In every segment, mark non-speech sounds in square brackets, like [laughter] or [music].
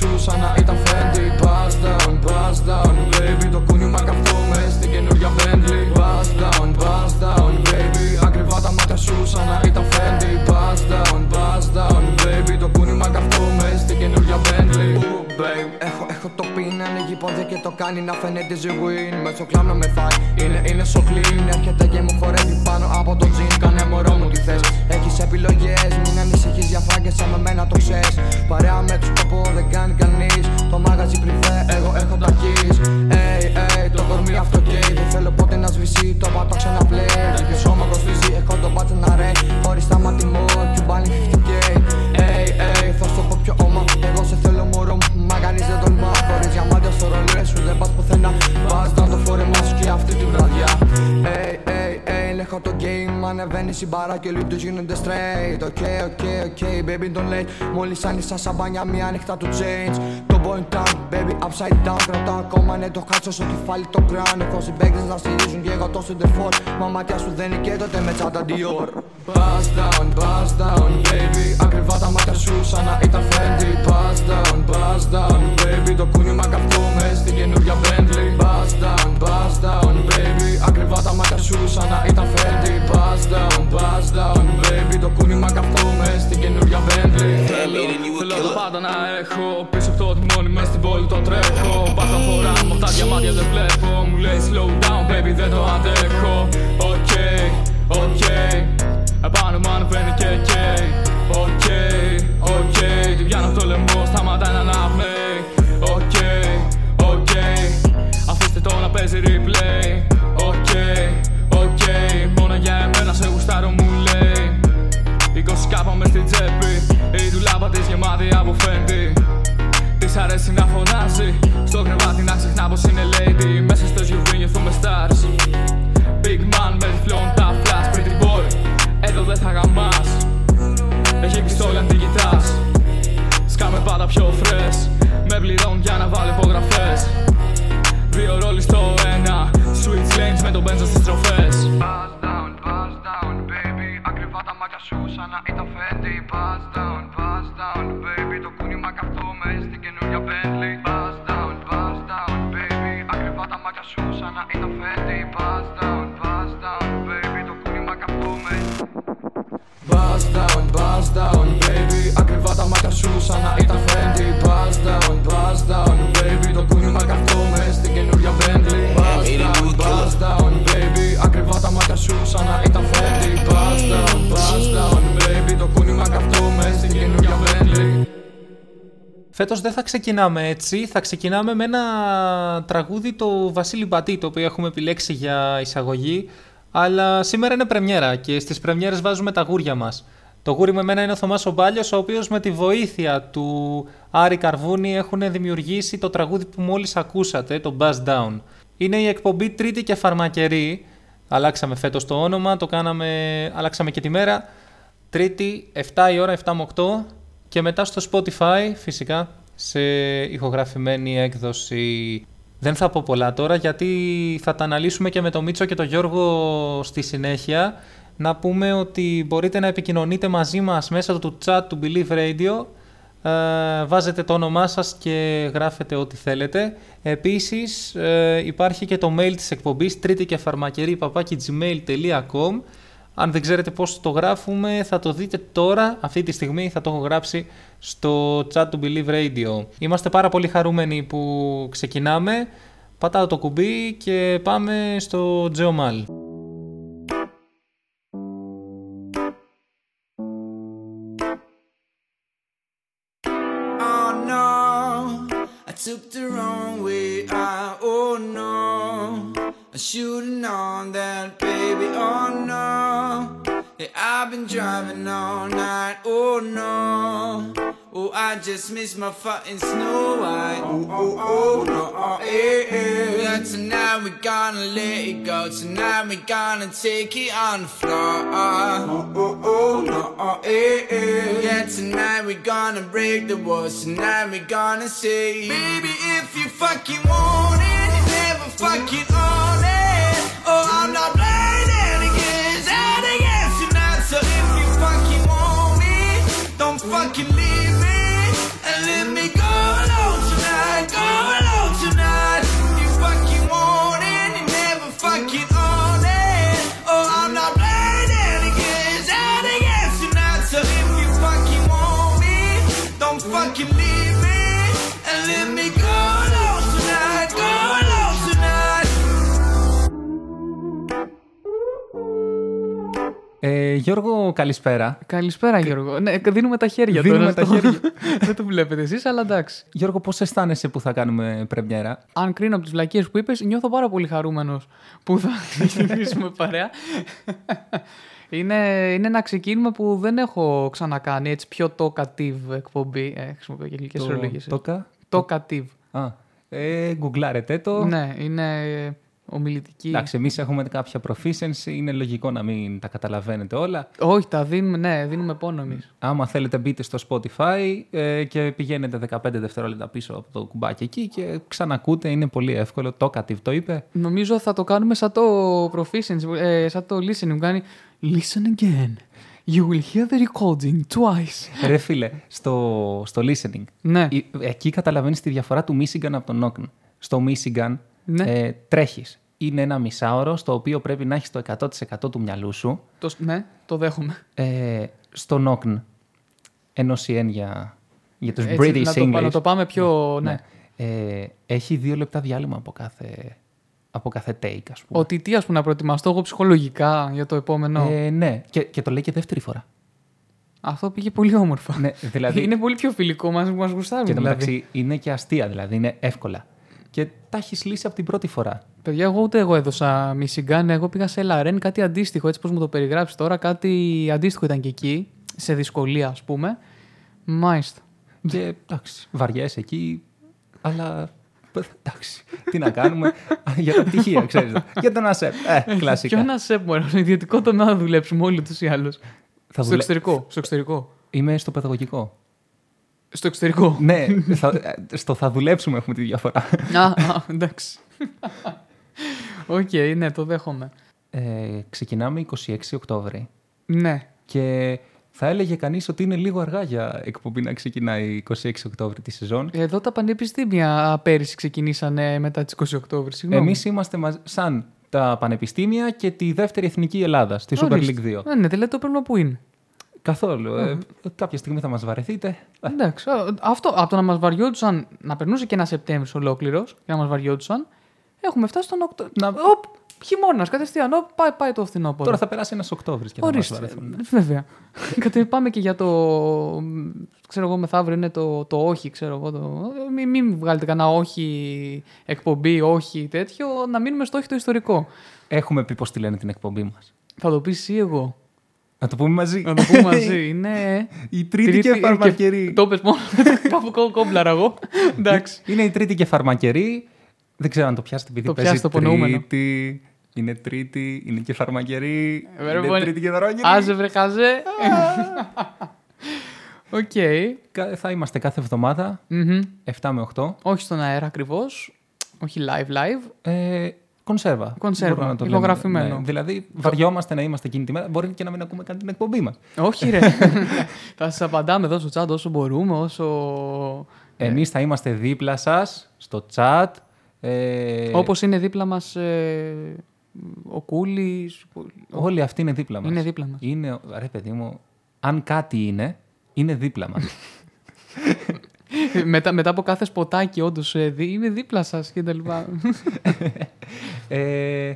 σου σαν να ήταν Fendi Buzz down, buzz down, baby Το κούνημα καθόμαι στην καινούργια Bentley. Buzz down, buzz down, baby Ακριβά τα μάτια σου σαν να ήταν Fendi Buzz down, buzz down, baby Το κούνημα καθόμαι στην καινούργια Bentley. Ooh, babe, έχω, έχω το πιν Ανοίγει πόδια και το κάνει να φαίνεται ζυγουίν Με στο κλάμ να με φάει, είναι, είναι so clean. Έρχεται και μου χορεύει πάνω από το τζιν. Κάνε μωρό μου τι θες, έχεις επιλογές Μην ανησυχείς για φράγκες σαν με μένα το ξέρεις. Παρέα με τους κόπο δεν κάνει κανείς. Το μάγαζι πριβέ, εγώ έχω τα keys Ey, ey, το κορμί αυτό καίει Δεν θέλω ποτέ να σβήσει, το πατώ ξαναπλέει. Και σώμα κοστίζει, έχω το μπάτσε να ρέει. Χωρίς τα μάτι μου, Ανεβαίνει η μπάρα και όλοι τους γίνονται straight. Ok, ok, ok, baby don't late Μόλις άνοιξα σαν μπάνια μία ανοιχτά του change Το point down, baby upside down. Κρατάω ακόμα ναι το χάτσο στο κεφάλι το crown Έχω συμπαίκτες να στηρίζουν και εγώ το center Μα μάτια σου δεν είναι και τότε με τσάντα Dior Buzz down, buzz down, baby. Ακριβά τα μάτια σου σαν να ήταν Fendi. Buzz down, buzz down, baby. Το κούνημα καυτούμε στην καινούργια Bentley. Buzz down, buzz down, baby. Ακριβά τα μάτια σου σαν να ήταν Fendi. Buzz down, buzz down, baby. Το κούνημα καυτούμε στην καινούργια Bentley. Θέλω, θέλω το πάντα να έχω Πίσω από το τιμόνι μες στην πόλη το τρέχω. Πάντα φορά μου αυτά διαμάτια δεν βλέπω. Μου λέει slow down baby δεν το αντέχω. Ok, ok Επάνω μου ανεβαίνει και καίει Ok, ok Την πιάνω από το λαιμό σταματάει να αναπνέει Ok, ok Αφήστε το να παίζει replay. Ok, ok Μόνο για εμένα σε γουστάρω μου λέει. 20 κάπα μες στην τσέπη Η δουλάπα της γεμάτη από φέντη. Της αρέσει να φωνάζει Στο κρεβάτι να ξεχνά πως είναι lady δεν θα γαμάς. Έχει πιστόλι αν τη κοιτάς. Σκάμε πάντα πιο fresh. Με πληρώνουν για να βάλω υπογραφές. Δύο ρόλοι στο ένα. Switch lanes με τον μπέντζο στις τροφές. Buzz down, buzz down, baby. Ακριβά τα μάτια σου σαν να ήταν Fendi. Buzz down, buzz down, Buzz down, buzz down, baby. Ακριβά τα μάτια σου σαν να ήταν Fendi Buzz down, buzz down, baby. Το κούνημα καυτούμε στην καινούργια Bentley. Buzz down, buzz down, baby. Ακριβά τα μάτια σου σαν να ήταν Fendi Buzz down, buzz down, baby. Το κούνημα καυτούμε στην καινούργια Bentley. Φέτος δεν θα ξεκινάμε έτσι. Θα ξεκινάμε με ένα τραγούδι το Βασίλη Μπατή, το οποίο έχουμε επιλέξει για εισαγωγή. Αλλά σήμερα είναι πρεμιέρα και στις πρεμιέρες βάζουμε τα γούρια μας. Το γούρι με μένα είναι ο Θωμάς Ομπάλιος, ο οποίος με τη βοήθεια του Άρη Καρβούνη έχουν δημιουργήσει το τραγούδι που μόλις ακούσατε, το Buzz Down. Είναι η εκπομπή Τρίτη και Φαρμακερή. Αλλάξαμε φέτος το όνομα, το κάναμε, αλλάξαμε και τη μέρα. Τρίτη, 7 η ώρα, 7 με 8 και μετά στο Spotify φυσικά σε ηχογραφημένη έκδοση. Δεν θα πω πολλά τώρα γιατί θα τα αναλύσουμε και με τον Μίτσο και τον Γιώργο στη συνέχεια. Να πούμε ότι μπορείτε να επικοινωνείτε μαζί μας μέσω του chat του Believe Radio. Ε, βάζετε το όνομά σας και γράφετε ό,τι θέλετε. Επίσης ε, υπάρχει και το mail της εκπομπής τρίτη και φαρμακερή gmail.com αν δεν ξέρετε πώς το γράφουμε θα το δείτε τώρα, αυτή τη στιγμή θα το έχω γράψει στο chat του Believe Radio. Είμαστε πάρα πολύ χαρούμενοι που ξεκινάμε. Πατάω το κουμπί και πάμε στο Geomal. Oh no, I took the wrong way. I, oh no, I should've known that, baby. Oh no, yeah, I've been driving all night. Oh no, oh I just missed my fucking snow white. Oh oh oh no, oh eh eh. Yeah, tonight we gonna let it go. Tonight we gonna take it on the floor. Oh oh oh no, oh eh eh. Yeah, tonight we gonna break the walls. Tonight we gonna say, baby, if you fucking want it, never fucking own it. Oh, I'm not Ε, Γιώργο, καλησπέρα. Καλησπέρα, Γιώργο. Ναι, δίνουμε τα χέρια Δίνουμε τώρα. τα στο- χέρια. [laughs] Δεν το βλέπετε εσείς, αλλά εντάξει. Γιώργο, πώς αισθάνεσαι που θα κάνουμε πρεμιέρα; Αν κρίνω από τις βλακίες που είπες, νιώθω πάρα πολύ χαρούμενος που θα [laughs] ξεκινήσουμε παρέα. είναι, είναι ένα ξεκίνημα που δεν έχω ξανακάνει. Έτσι, πιο talkative εκπομπή. Ε, χρησιμοποιώ και αγγλικέ ορολογίες. Τόκα. Talkative. Α, ε, γκουγκλάρετε το. Ναι, είναι ομιλητική. Εντάξει, εμείς έχουμε κάποια proficiency, είναι λογικό να μην τα καταλαβαίνετε όλα. Όχι, τα δίνουμε, ναι, δίνουμε πόνο εμείς. Άμα θέλετε μπείτε στο Spotify ε, και πηγαίνετε 15 δευτερόλεπτα πίσω από το κουμπάκι εκεί και ξανακούτε, είναι πολύ εύκολο. Το Talkative το είπε. Νομίζω θα το κάνουμε σαν το proficiency, ε, σαν το listening που κάνει Listen again. You will hear the recording twice. Ρε φίλε, στο, στο listening. Ναι. Ε, Εκεί καταλαβαίνεις τη διαφορά του Michigan από τον Knockn. Στο Michigan Ναι. ε, τρέχεις. Είναι ένα μισάωρο στο οποίο πρέπει να έχεις το 100% του μυαλού σου. Το, ναι, το δέχομαι. Ε, στο Knockn, NOCN για, για τους Έτσι, British να, το, English. να το πάμε πιο. Ναι. Ε, έχει δύο λεπτά διάλειμμα από κάθε, από κάθε take, ας πούμε. Ότι τι, ας πούμε, να προετοιμαστώ εγώ ψυχολογικά για το επόμενο; Ε, ναι, και, και το λέει και δεύτερη φορά. Αυτό πήγε πολύ όμορφα. ναι, δηλαδή, [laughs] Είναι πολύ πιο φιλικό, μας μας γουστάρουν. και το δηλαδή. μεταξύ είναι και αστεία, δηλαδή είναι εύκολα. Και τα έχεις λύσει από την πρώτη φορά. Παιδιά, εγώ ούτε εγώ έδωσα Michigan. Εγώ πήγα σε LRN, κάτι αντίστοιχο, έτσι πώς μου το περιγράψεις τώρα. Κάτι αντίστοιχο ήταν και εκεί, σε δυσκολία, ας πούμε. Μάλιστα. Και εντάξει, βαριέσαι εκεί, αλλά εντάξει, τι να κάνουμε. [laughs] για τα πτυχία, ξέρεις. για τον ΑΣΕΠ. Ε, κλασικά. Ποιο να σε πω, στον ιδιωτικό τομέα να δουλέψουμε όλοι τους ή άλλους. Θα Στο δουλε- εξωτερικό. Στο εξωτερικό. Είμαι στο παιδαγωγικό. Στο εξωτερικό. ναι, θα, ε, στο θα δουλέψουμε έχουμε τη διαφορά. α, α, εντάξει. Οκ, ναι, το δέχομαι. Ε, ξεκινάμε 26 Οκτώβρη Ναι. και θα έλεγε κανείς ότι είναι λίγο αργά για εκπομπή να ξεκινάει 26 Οκτώβρη τη σεζόν. Εδώ τα πανεπιστήμια πέρυσι ξεκινήσανε μετά τις 20 Οκτώβρη. Συγγνώμη. Εμείς είμαστε μαζ- σαν τα πανεπιστήμια και τη δεύτερη εθνική Ελλάδα, στη Super Ορίστε. League 2. Ε, ναι, δηλαδή το πρόβλημα που είναι. Καθόλου. Ε, κάποια στιγμή θα μας βαρεθείτε. Εντάξει. α, Αυτό, από το να μας βαριόντουσαν, να περνούσε και ένα Σεπτέμβριο ολόκληρος και να μας βαριόντουσαν, έχουμε φτάσει στον Οκτώβριο. Να- Οπ, χειμώνας, κατευθείαν. Οπ, πάει, πάει το φθινόπωρο. Τώρα θα περάσει ένας Οκτώβρης και θα μας Ορίστε. βαρεθούν. Βέβαια. [laughs] Κατέ, πάμε και για το. Ξέρω εγώ, μεθαύριο είναι το, το όχι, ξέρω εγώ. Το, μην, μην βγάλετε κανένα όχι εκπομπή, όχι τέτοιο. Να μείνουμε στο όχι το ιστορικό. Έχουμε πει πώς τη λένε την εκπομπή μας. Θα το πεις εσύ εγώ. Να το πούμε μαζί. Να το πούμε μαζί. Είναι. [laughs] Η τρίτη, και φαρμακερή. Το πες μόνο. [laughs] [laughs] Κάπου κό- κόμπλαρα εγώ. Εντάξει. Είναι η τρίτη και φαρμακερή. Δεν ξέρω αν το πιάσατε επειδή Το παίζει πιάσατε το υπονοούμενο. τρίτη. Είναι τρίτη, είναι και φαρμακερή. Βέβαια, είναι πολύ- τρίτη και φαρμακερή. Άσε βρε χαζέ. Οκ. Κα- Θα είμαστε κάθε εβδομάδα, Μμμ. 7 με 8. Όχι στον αέρα ακριβώς. Όχι live live. Ε, κονσέρβα. Κονσέρβα, Μπορούμε να το λέμε. ηχογραφημένο. Ναι, δηλαδή, βαριόμαστε να είμαστε εκείνη τη μέρα. Μπορεί και να μην ακούμε καν την εκπομπή μας. Όχι ρε. [laughs] θα σας απαντάμε εδώ στο chat όσο μπορούμε, όσο. Εμείς θα είμαστε δίπλα σας στο chat. Ε, Όπως είναι δίπλα μας ο Κούλης. Όλοι αυτοί είναι δίπλα μας. Είναι δίπλα μας. Είναι, ρε παιδί μου, αν κάτι είναι, είναι δίπλα μας. [laughs] [laughs] μετά, μετά από κάθε σποτάκι, όντως είμαι δίπλα σας κτλ. [laughs] ε,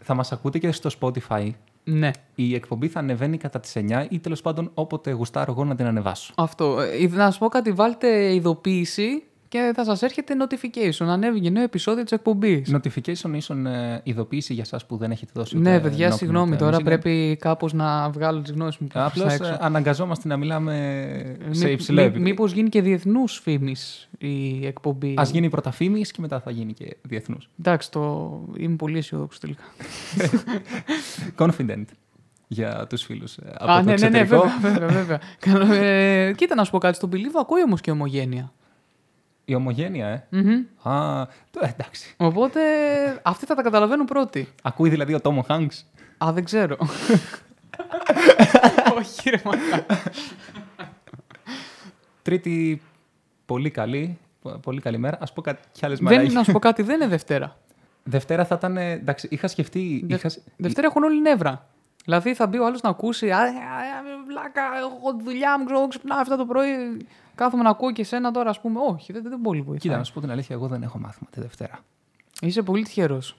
θα μας ακούτε και στο Spotify. ναι. Η εκπομπή θα ανεβαίνει κατά τις 9 ή τέλος πάντων όποτε γουστάρω εγώ να την ανεβάσω. Αυτό. Ε, Να σας πω κάτι, βάλτε ειδοποίηση και θα σας έρχεται notification. Ανέβηκε νέο επεισόδιο της εκπομπής. Notification ίσον ε, ειδοποίηση για σας που δεν έχετε δώσει Ναι, ούτε παιδιά, Knock, συγγνώμη. ούτε Τώρα Michigan. πρέπει κάπως να βγάλω τις γνώσεις μου. Απλώς στα έξω. ε, αναγκαζόμαστε να μιλάμε σε Μη- υψηλό μη- επίπεδο. Μήπως γίνει και διεθνούς φήμης η εκπομπή. Ας γίνει πρώτα φήμης και μετά θα γίνει και διεθνούς. Εντάξει, το... είμαι πολύ αισιόδοξο τελικά. [laughs] Confident για τους φίλους ε, από Α, το ναι, ναι, ναι, εξωτερικό. βέβαια, βέβαια, βέβαια. Καλό, ε, κοίτα να σου πω κάτι, στον Πιλίβο ακούει όμως και ομογένεια. Η ομογένεια, ε. Μμμ. Α, το- ε, εντάξει. Οπότε αυτοί θα τα καταλαβαίνουν πρώτοι. Ακούει δηλαδή ο Τόμο Χάγκς. Α, δεν ξέρω. [laughs] Όχι ρε μαλάκα. Τρίτη, πολύ καλή. Πολύ καλή μέρα. Ας πω κάτι κι άλλες δεν, μαλάκες. να σου πω κάτι, δεν είναι Δευτέρα. Δευτέρα θα ήταν. ε, Εντάξει, είχα σκεφτεί. Δε- Είχα... Δευτέρα έχουν όλοι νεύρα. Δηλαδή θα μπει ο άλλος να ακούσει. Α, α, α, βλάκα, εγώ τη δουλειά μου, ξέρω, εγώ ξυπνάω αυτά το πρωί. Κάθομαι να ακούω και εσένα τώρα, ας πούμε. Όχι, δεν, δεν πολύ βοηθάει. Κοίτα, να σου πω την αλήθεια, εγώ δεν έχω μάθημα τη Δευτέρα. Είσαι πολύ τυχερός.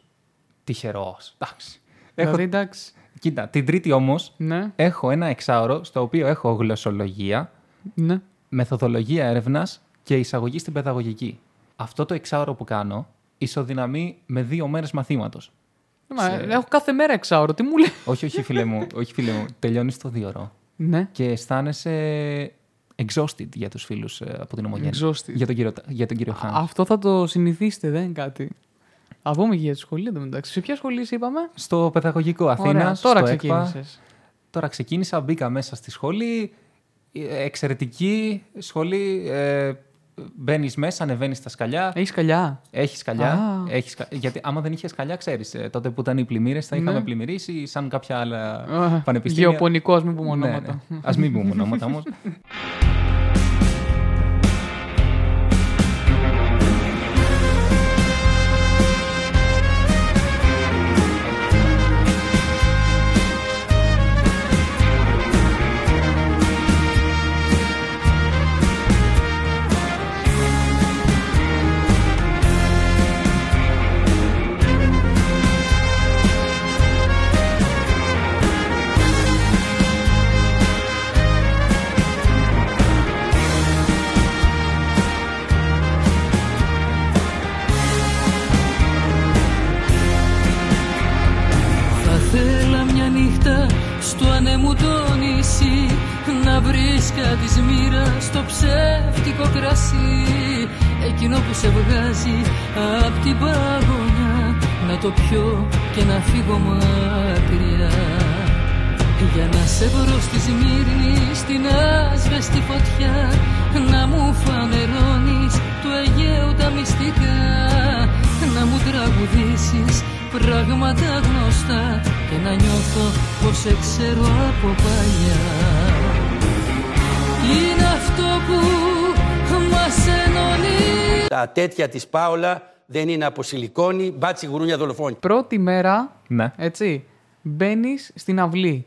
Τυχερός. Εντάξει. Δηλαδή, Έχω... εντάξει. Κοίτα, την Τρίτη όμως Ναι, έχω ένα εξάωρο στο οποίο έχω γλωσσολογία, ναι. μεθοδολογία έρευνας και εισαγωγή στην παιδαγωγική. Αυτό το εξάωρο που κάνω ισοδυναμεί με δύο μέρες μαθήματος. Μα, Σε- Έχω κάθε μέρα εξάωρο. Τι μου λέει. όχι, όχι, φίλε μου. όχι, φίλε μου. Τελειώνεις το δύο ώρο Ναι. και αισθάνεσαι exhausted για τους φίλους από την Ομογένεια. Exhausted. Για τον κύριο, για τον κύριο Χάνς. Αυτό θα το συνηθίσετε, δεν είναι κάτι. Α πούμε και για τη σχολή εντωμεταξύ. Σε ποια σχολή σε είπαμε; Στο παιδαγωγικό Αθήνας. Ωραία, τώρα στο ΕΚΠΑ. ξεκίνησες. Τώρα ξεκίνησα, μπήκα μέσα στη σχολή. ε, Εξαιρετική σχολή. Ε, Μπαίνεις μέσα, ανεβαίνεις στα σκαλιά. Έχεις καλιά. Έχεις σκαλιά. Α. Έχεις, κα- γιατί άμα δεν είχες σκαλιά, ξέρεις. τότε που ήταν οι πλημμύρες, θα είχαμε Ναι. πλημμυρίσει σαν κάποια άλλα Α, πανεπιστήμια. Γεωπονικός, α μην πούμε Ναι, ονόματα. ναι. Α μην πούμε ονόματα όμως. [laughs] που σε βγάζει απ' την παγωνιά. Να το πιω και να φύγω μακριά. Για να σε βρω στη Σμύρνη στην άσβεστη φωτιά. Να μου φανερώνεις του Αιγαίου τα μυστικά. Να μου τραγουδήσεις πράγματα γνωστά Και να νιώθω πως σε ξέρω από παλιά. Είναι αυτό που μας ενώνει Τα τέτοια της Πάολα δεν είναι από σιλικόνη, μπάτσι γουρούνια δολοφόνη. Πρώτη μέρα, ναι. έτσι, μπαίνεις στην αυλή.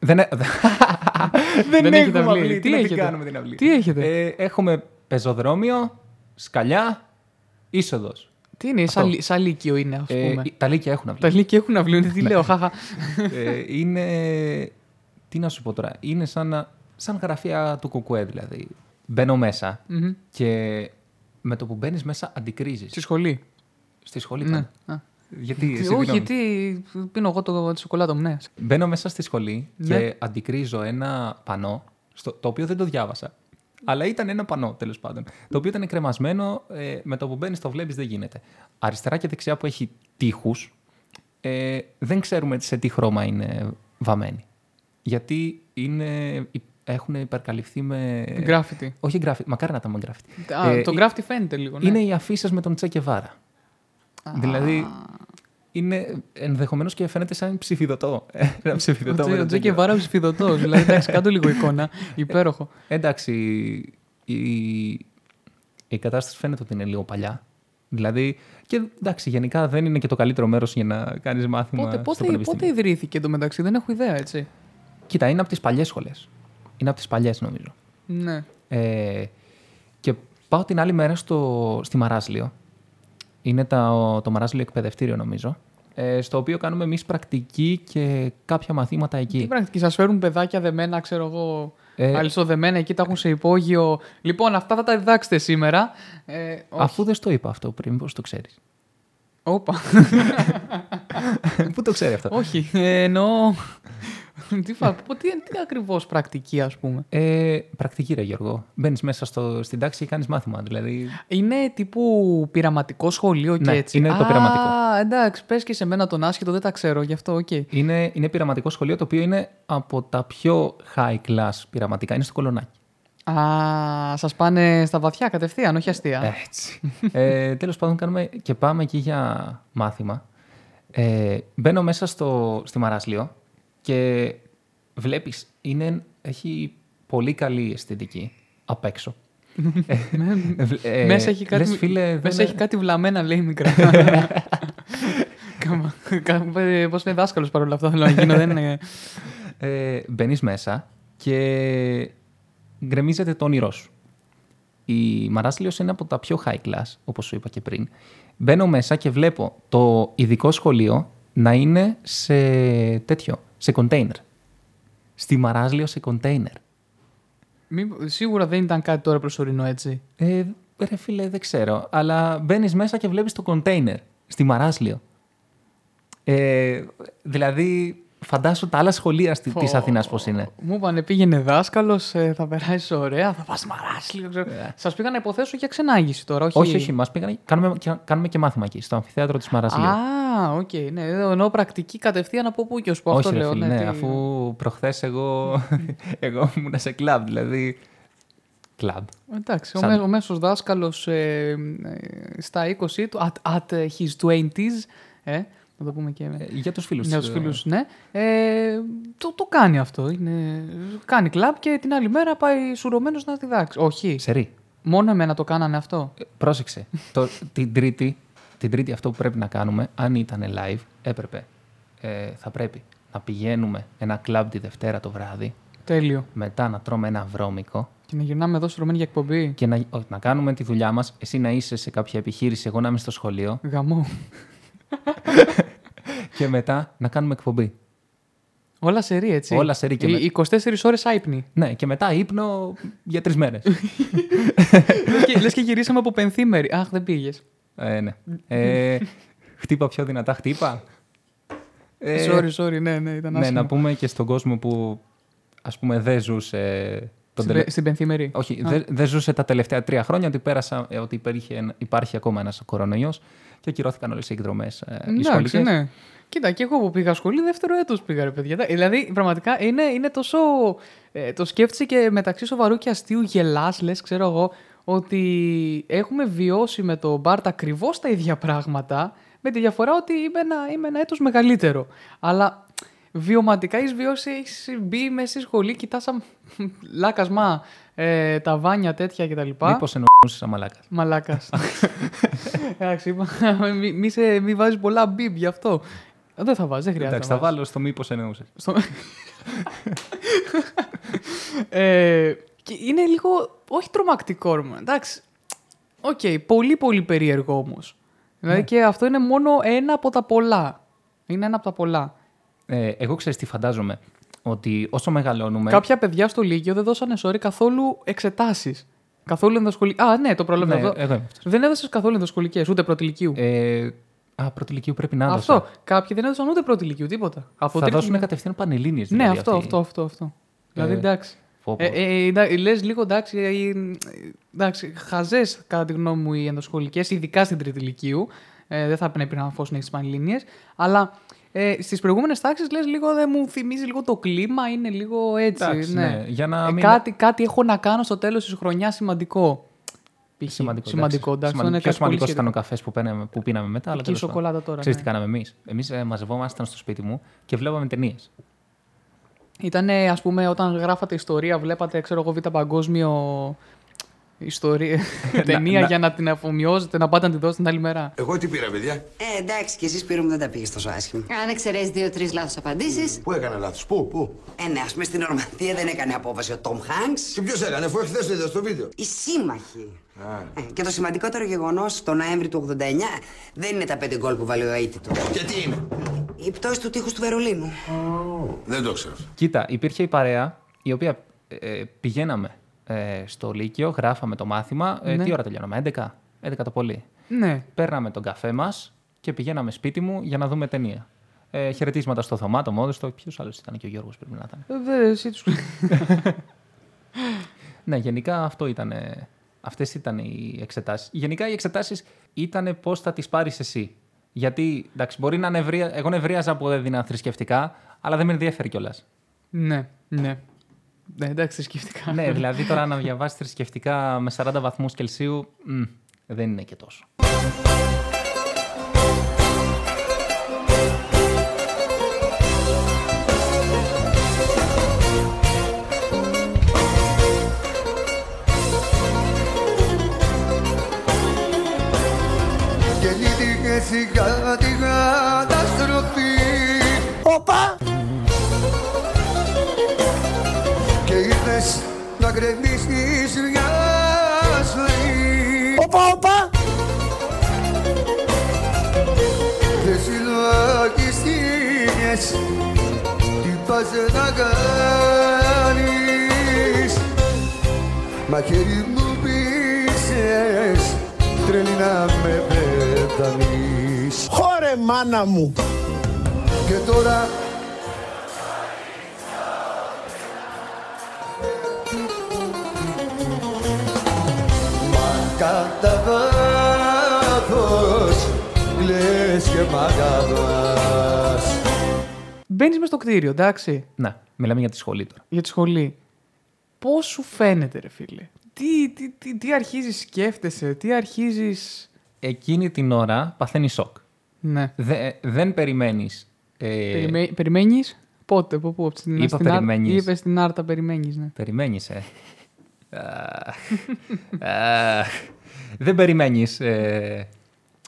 Δεν, ε- [laughs] δεν, Δεν έχετε έχουμε αυλή. αυλή. Τι Τι, να την έχετε; κάνουμε την αυλή. Τι έχετε; Ε, έχουμε πεζοδρόμιο, σκαλιά, είσοδος. Τι είναι, Αυτό. σαν, λύ- σαν λύκειο είναι, ας Ε, πούμε. τα λύκεια έχουν αυλή. Τα λύκεια έχουν αυλή, τι λέω, χάχα. ε, είναι. Τι να σου πω τώρα. Είναι σαν, σαν γραφεία του κουκουέ, δηλαδή. Μπαίνω μέσα Μμμ. και με το που μπαίνεις μέσα αντικρίζεις. Στη σχολή. Στη σχολή Ναι. ναι. Α. Γιατί, Τι- συγγνώμη. Όχι, τι. Πίνω εγώ το, τη σοκολάτα μου, ναι. Μπαίνω μέσα στη σχολή Ναι. και αντικρίζω ένα πανό, στο, το οποίο δεν το διάβασα. Αλλά ήταν ένα πανό, τέλος πάντων. Το οποίο ήταν κρεμασμένο, ε, με το που μπαίνεις το βλέπεις, δεν γίνεται. Αριστερά και δεξιά που έχει τείχους, ε, δεν ξέρουμε σε τι χρώμα είναι βαμμένοι. Γιατί είναι, έχουν υπερκαλυφθεί με. Γκράφιτι. Όχι γκράφιτι, μακάρι να ήταν με γκράφιτι. Α, Ε, το ε, γκράφιτι φαίνεται λίγο. Ναι. Είναι οι αφήσει με τον Τσέκε Βάρα. Δηλαδή, είναι ενδεχομένως και φαίνεται σαν ψηφιδωτό. Ένα ψηφιδωτό. με Ο τον Τζέκε Βάρα ψηφιδωτός. δηλαδή, εντάξει, κάτω λίγο εικόνα. Υπέροχο. Εντάξει, η, η κατάσταση φαίνεται ότι είναι λίγο παλιά. Δηλαδή, και εντάξει, γενικά δεν είναι και το καλύτερο μέρος για να κάνεις μάθημα. Πότε, στο πότε, πότε πανεπιστήμιο. ιδρύθηκε εντωμεταξύ, δεν έχω ιδέα, έτσι. Κοίτα, είναι από τις παλιές σχολές. Είναι από τις παλιές, νομίζω. Ναι. Ε, και πάω την άλλη μέρα στο, στη Μαράσλιο. Είναι το, το Μαράσλιο εκπαιδευτήριο, νομίζω. Ε, στο οποίο κάνουμε εμείς πρακτική και κάποια μαθήματα εκεί. Τι πρακτική, σας φέρουν παιδάκια δεμένα, ξέρω εγώ. Ε, Αλυσοδεμένα εκεί τα έχουν σε υπόγειο. Λοιπόν, αυτά θα τα διδάξετε σήμερα. Ε, όχι. Αφού δεν στο είπα αυτό πριν, πώς το ξέρεις; Όπα. Πού το ξέρει αυτό; όχι. Ε, εννοώ. [laughs] τι, φα... πω, τι, τι ακριβώς πρακτική, ας πούμε; Ε, πρακτική, ρε Γιώργο. Μπαίνεις μέσα στο, στην τάξη και κάνεις μάθημα. Δηλαδή. Είναι τύπου πειραματικό σχολείο και Ναι, έτσι. είναι το Α, πειραματικό. εντάξει, πες και σε μένα τον άσχετο, δεν τα ξέρω, γι' αυτό, οκ. Είναι, είναι πειραματικό σχολείο το οποίο είναι από τα πιο high class πειραματικά. Είναι στο Κολωνάκι. Α, σας πάνε στα βαθιά κατευθείαν, όχι αστεία. Έτσι. ε, Τέλος πάντων, κάνουμε και πάμε εκεί για μάθημα. Ε, μπαίνω μέσα στο, στη Μαράσλιο και βλέπεις, είναι, έχει πολύ καλή αισθητική απ' έξω. Ε, ε, μέσα έχει κάτι, λες, φίλε, δεν μέσα είναι- έχει κάτι βλαμμένα, λέει μικρά. [laughs] Πώς είναι δάσκαλος παρόλα αυτά, θέλω να γίνω, δεν είναι. ε, μπαίνεις μέσα και γκρεμίζεται το όνειρό σου. Η Μαράσλιος είναι από τα πιο high class, όπως σου είπα και πριν. Μπαίνω μέσα και βλέπω το ειδικό σχολείο να είναι σε τέτοιο, σε κοντέινερ. Στη Μαράζλιο σε κοντέινερ. Μη- σίγουρα δεν ήταν κάτι τώρα προσωρινό έτσι. Ε, ρε φίλε, δεν ξέρω. Αλλά μπαίνεις μέσα και βλέπεις το κοντέινερ στη Μαράσλιο. Ε, δηλαδή, φαντάσου τα άλλα σχολεία της Φω. Αθήνας πώς είναι. Μου είπανε πήγαινε δάσκαλος, θα περάσεις ωραία, θα πας Μαράσλιο. Ξέρω. Ε. Σας πήγα να υποθέσω για ξενάγηση τώρα, όχι. Όχι, όχι, μας πήγανε, κάνουμε, και- κάνουμε και μάθημα εκεί, στο αμφιθέατρο της Μαράσλιο. Α, οκ, ναι. Εννοώ πρακτική κατευθείαν από πού και ως πού. Αυτό Όχι, ρε λέω. φίλε, ναι, ναι, τι- αφού προχθές εγώ, [laughs] εγώ ήμουν σε κλαμπ, δηλαδή. Κλαμπ. Εντάξει, Σαν- ο, μέ, ο μέσος δάσκαλος ε, ε, στα 20 του, at, at his 20s, ε, να το πούμε και με... Ε, για τους φίλους Για τους φίλους, ναι. Ε, το, το κάνει αυτό. Είναι, κάνει κλαμπ και την άλλη μέρα πάει σουρωμένος να τη δάξει. Όχι. Σερή. Μόνο εμένα το κάνανε αυτό. Ε, Πρόσεξε. το, την, τρίτη, την τρίτη αυτό που πρέπει να κάνουμε, αν ήταν live, έπρεπε. Ε, θα πρέπει να πηγαίνουμε ένα κλαμπ τη Δευτέρα το βράδυ, Τέλειο. μετά να τρώμε ένα βρώμικο Και να γυρνάμε εδώ σουρωμένοι για εκπομπή. και να, όχι, να κάνουμε τη δουλειά μας, εσύ να είσαι σε κάποια επιχείρηση, εγώ να είμαι στο σχολείο Γαμό. [laughs] και μετά να κάνουμε εκπομπή. Όλα σερή, έτσι. Όλα σερί και Οι 24 ώρες άϊπνοι. Ναι, και μετά ύπνο για τρεις μέρες. λες, και, λες και γυρίσαμε από πενθήμερη. Αχ, δεν πήγες. ε, ναι. Ε, χτύπα πιο δυνατά, χτύπα. Ε, sorry, sorry, ναι, ναι, ήταν Ναι, άσχημο. να πούμε και στον κόσμο που ας πούμε δεν ζούσε. Τον Στην, τελε- πε- στην πενθήμερη. Όχι, Α. δεν, δεν ζούσε τα τελευταία τρία χρόνια ότι, πέρασα, ε, ότι υπήρχε, ένα- υπάρχει ακόμα ένας κορονοϊός και ακυρώθηκαν όλες οι εκδρομές ε, οι Εντάξει, σχολικές. ναι. Κοίτα, και εγώ που πήγα σχολή, δεύτερο έτος πήγα, ρε παιδιά. Δηλαδή, πραγματικά είναι, είναι τόσο. Ε, το σκέφτεσαι και μεταξύ σοβαρού και αστείου γελάς, λες, ξέρω εγώ, ότι έχουμε βιώσει με τον Μπάρτ ακριβώς τα ίδια πράγματα, με τη διαφορά ότι είμαι ένα, είμαι ένα έτος μεγαλύτερο. Αλλά βιωματικά έχεις βιώσει, έχεις μπει μέσα στη σχολή, κοιτάς σαν λάκασμα ε, τα βάνια τέτοια κτλ. Μήπως εννοούσες σαν μαλάκας. Μαλάκας. [laughs] Εντάξει, είπα. Μη, μη, σε- μη βάζεις πολλά μπιμπ γι' αυτό. Δεν θα βάζεις, δεν χρειάζεται. Εντάξει, να θα βάζεις. βάλω στο μήπως εννοούσες. Στο... [laughs] ε, και είναι λίγο. Όχι τρομακτικό, ρε, μάνα. Εντάξει. Οκ, πολύ πολύ περίεργο όμως. Δηλαδή Ναι. και αυτό είναι μόνο ένα από τα πολλά. Είναι ένα από τα πολλά. Ε, εγώ ξέρεις τι φαντάζομαι. Ότι όσο μεγαλώνουμε... Κάποια παιδιά στο Λύκειο δεν δώσανε sorry καθόλου εξετάσεις. Καθόλου ενδοσχολικές. Α, ναι, το πρόλαβα Ναι, εδώ. εγώ είμαι αυτός. Δεν έδωσες καθόλου ενδοσχολικές, ούτε πρώτη Λυκείου. Ε, α, πρώτη Λυκείου πρέπει να έδωσα. Αυτό. Κάποιοι δεν έδωσαν ούτε πρώτη Λυκείου, τίποτα. Από Θα τρίτη- δώσουν κατευθείαν πανελλήνιες. Ναι, δηλαδή, αυτό, αυτοί. αυτό, αυτό, αυτό. Δηλαδή Ε, εντάξει. Πω, πω. Ε, ε, εντά- λες λίγο εντάξει, ε, ε, εντάξει χαζές κατά τη γνώμη μου οι ενδοσχολικές, ειδικά στην τρίτη ηλικίου. Ε, δεν θα πρέπει να φως να έχεις πανελλήνιες. Αλλά ε, στις προηγούμενες τάξεις λες λίγο δεν μου θυμίζει λίγο το κλίμα, είναι λίγο έτσι. Εντάξει, ναι. ναι, για να Ε, μην- κάτι, κάτι έχω να κάνω στο τέλος της χρονιάς σημαντικό. Π.χ. Σημαντικό. σημαντικό εντάξει, αυτό είναι πιο κάτι πολύ σημαντικός ήταν ο σχετικό. καφές που, πέναμε- που πίναμε μετά. Αλλά Εκεί η τέλος πάντων. σοκολάτα τώρα, Ξέρεις ναι. τι κάναμε εμείς; Εμείς μαζευόμασταν στο σπίτι μου και βλέπαμε ταινίες. Ήταν, ας πούμε, όταν γράφατε ιστορία, βλέπατε, ξέρω εγώ, β' παγκόσμιο ιστορία, [laughs] ταινία να- για να την αφομοιώσετε, να πάτε να τη δώσετε την άλλη μέρα. Εγώ τι πήρα, παιδιά; Ε, εντάξει, και εσείς πήραμε δεν τα πήγες τόσο άσχημα. Αν εξαιρέσεις δύο-τρεις λάθος απαντήσεις. Πού έκανα λάθος, πού, πού; Ε, ναι, ας πούμε στην Ορμανδία δεν έκανε απόφαση ο Τόμ Χάγκ. Και ποιος έκανε, αφού εχθέ το είδα στο βίντεο. Οι σύμμαχοι. Α. Ε, και το σημαντικότερο γεγονός το Νοέμβρη του 89 δεν είναι τα πέντε γκολ που βάλει ο αίτητο. Και τι είναι; Η πτώση του τείχους του Βερολίνου. Δεν το ξέρω. Κοίτα, υπήρχε η παρέα η οποία ε, πηγαίναμε ε, στο Λύκειο, γράφαμε το μάθημα. Ε, Ναι. Τι ώρα τελειώναμε, 11, 11 το πολύ. Ναι. Παίρναμε τον καφέ μας και πηγαίναμε σπίτι μου για να δούμε ταινία. Ε, χαιρετίσματα στο Θωμά, το Μόδιστο. Ποιος άλλος ήταν και ο Γιώργος πρέπει να ήταν; Ε, δε, εσύ τους... [laughs] Ναι, γενικά αυτό ήταν. Αυτές ήταν οι εξετάσεις. Γενικά οι εξετάσεις ήταν πώς θα τις πάρεις εσύ. Γιατί, εντάξει, μπορεί να νευρία... Εγώ νευρίαζα που έδινα θρησκευτικά, αλλά δεν με ενδιαφέρει κιόλας. ναι, ναι. Ναι, εντάξει, σκέφτηκα. ναι, δηλαδή τώρα να διαβάσεις θρησκευτικά με 40 βαθμούς Κελσίου, μ, δεν είναι και τόσο. Γεννήθηκε να γκρεμίσεις μια ζωή Οπα, οπα! Δεν συλλογιστείς λες Τι πας να κάνεις. Μα χέρι μου πείσες Τρελή να με πεθανείς Χώρε μάνα μου. Και τώρα κατά βάθος Λες και μ' αγαπάς Μπαίνεις μες στο κτίριο, εντάξει. Ναι, μιλάμε για τη σχολή τώρα. Για τη σχολή. Πώς σου φαίνεται, ρε φίλε; Τι, τι, τι, τι αρχίζεις, σκέφτεσαι, τι αρχίζεις; Εκείνη την ώρα παθαίνει σοκ. Ναι. Δε- δεν περιμένεις. Ε, Περιμέ... Περιμένεις; Πότε, από πού, από την, Είπα στην Άρτα- περιμένεις. Είπες στην Άρτα, περιμένεις, ναι. Περιμένεις, ε. [laughs] Αχ. Αχ. δεν περιμένεις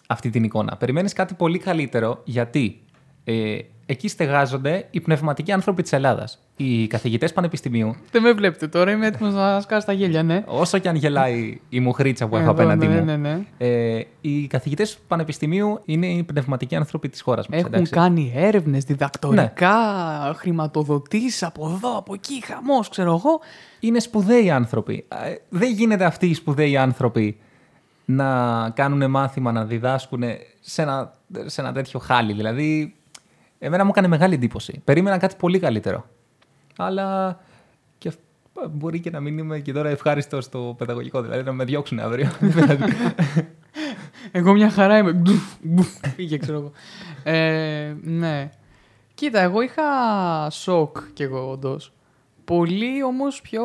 αυτή την εικόνα. Περιμένεις κάτι πολύ καλύτερο γιατί ε, εκεί στεγάζονται οι πνευματικοί άνθρωποι της Ελλάδας. Οι καθηγητές πανεπιστημίου. Δεν με βλέπετε τώρα, είμαι έτοιμος να σκάσω τα γέλια, ναι. Όσο και αν γελάει η μουχρίτσα που έχω Εδώ, απέναντί ναι, μου. ναι, ναι. Ε, οι καθηγητές πανεπιστημίου είναι οι πνευματικοί άνθρωποι της χώρας μας. Έχουν κάνει έρευνες, διδακτορικά, χρηματοδοτήσεις από εδώ, από εκεί, χαμός, ξέρω εγώ. είναι σπουδαίοι άνθρωποι. Ε, Δεν γίνεται αυτοί οι σπουδαίοι άνθρωποι να κάνουν μάθημα, να διδάσκουν σε ένα, σε ένα τέτοιο χάλι. Δηλαδή, εμένα μου έκανε μεγάλη εντύπωση. Περίμενα κάτι πολύ καλύτερο. Αλλά και αυ- μπορεί και να μην είμαι και τώρα ευχάριστος στο παιδαγωγικό, δηλαδή να με διώξουν αύριο. [laughs] Εγώ μια χαρά είμαι. Μπουφ, μπουφ, Πήγε, ξέρω εγώ. Ε, ναι. Κοίτα, εγώ είχα σοκ κι εγώ, όντως. Πολύ όμως πιο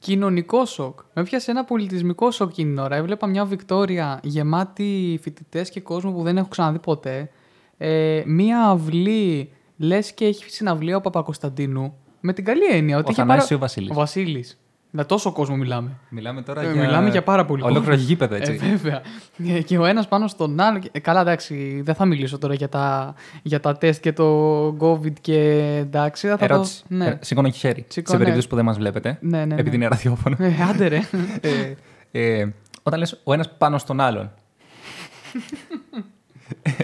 κοινωνικό σοκ. Με έπιασε ένα πολιτισμικό σοκ εκείνη την ώρα. Έβλεπα μια Βικτόρια γεμάτη φοιτητές και κόσμο που δεν έχω ξαναδεί ποτέ. Ε, μια αυλή, λες και έχει συναυλία ο Παπακοσταντίνου. Με την καλή έννοια. Ότι Ο είχε Θανάσης ή ο Βασίλης; Ο Βασίλης. Να τόσο κόσμο μιλάμε. Μιλάμε τώρα Ε, για. Μιλάμε για πάρα πολύ Ολόκληρο κόσμο. γήπεδο, έτσι. Ε, βέβαια. Ε, Και ο ένας πάνω στον άλλο. Ε, καλά, εντάξει, δεν θα μιλήσω τώρα για τα, για τα τεστ και το COVID και εντάξει. Θα Ερώτηση. Το... Ναι. Ε, Σηκώνω και χέρι. Σηκώνω, σε περίπτωση ναι. που δεν μας βλέπετε. Ναι, ναι, ναι. Επειδή είναι ραδιόφωνο. Ε, άντε ρε. ε, ε, όταν λες ο ένας πάνω στον άλλον.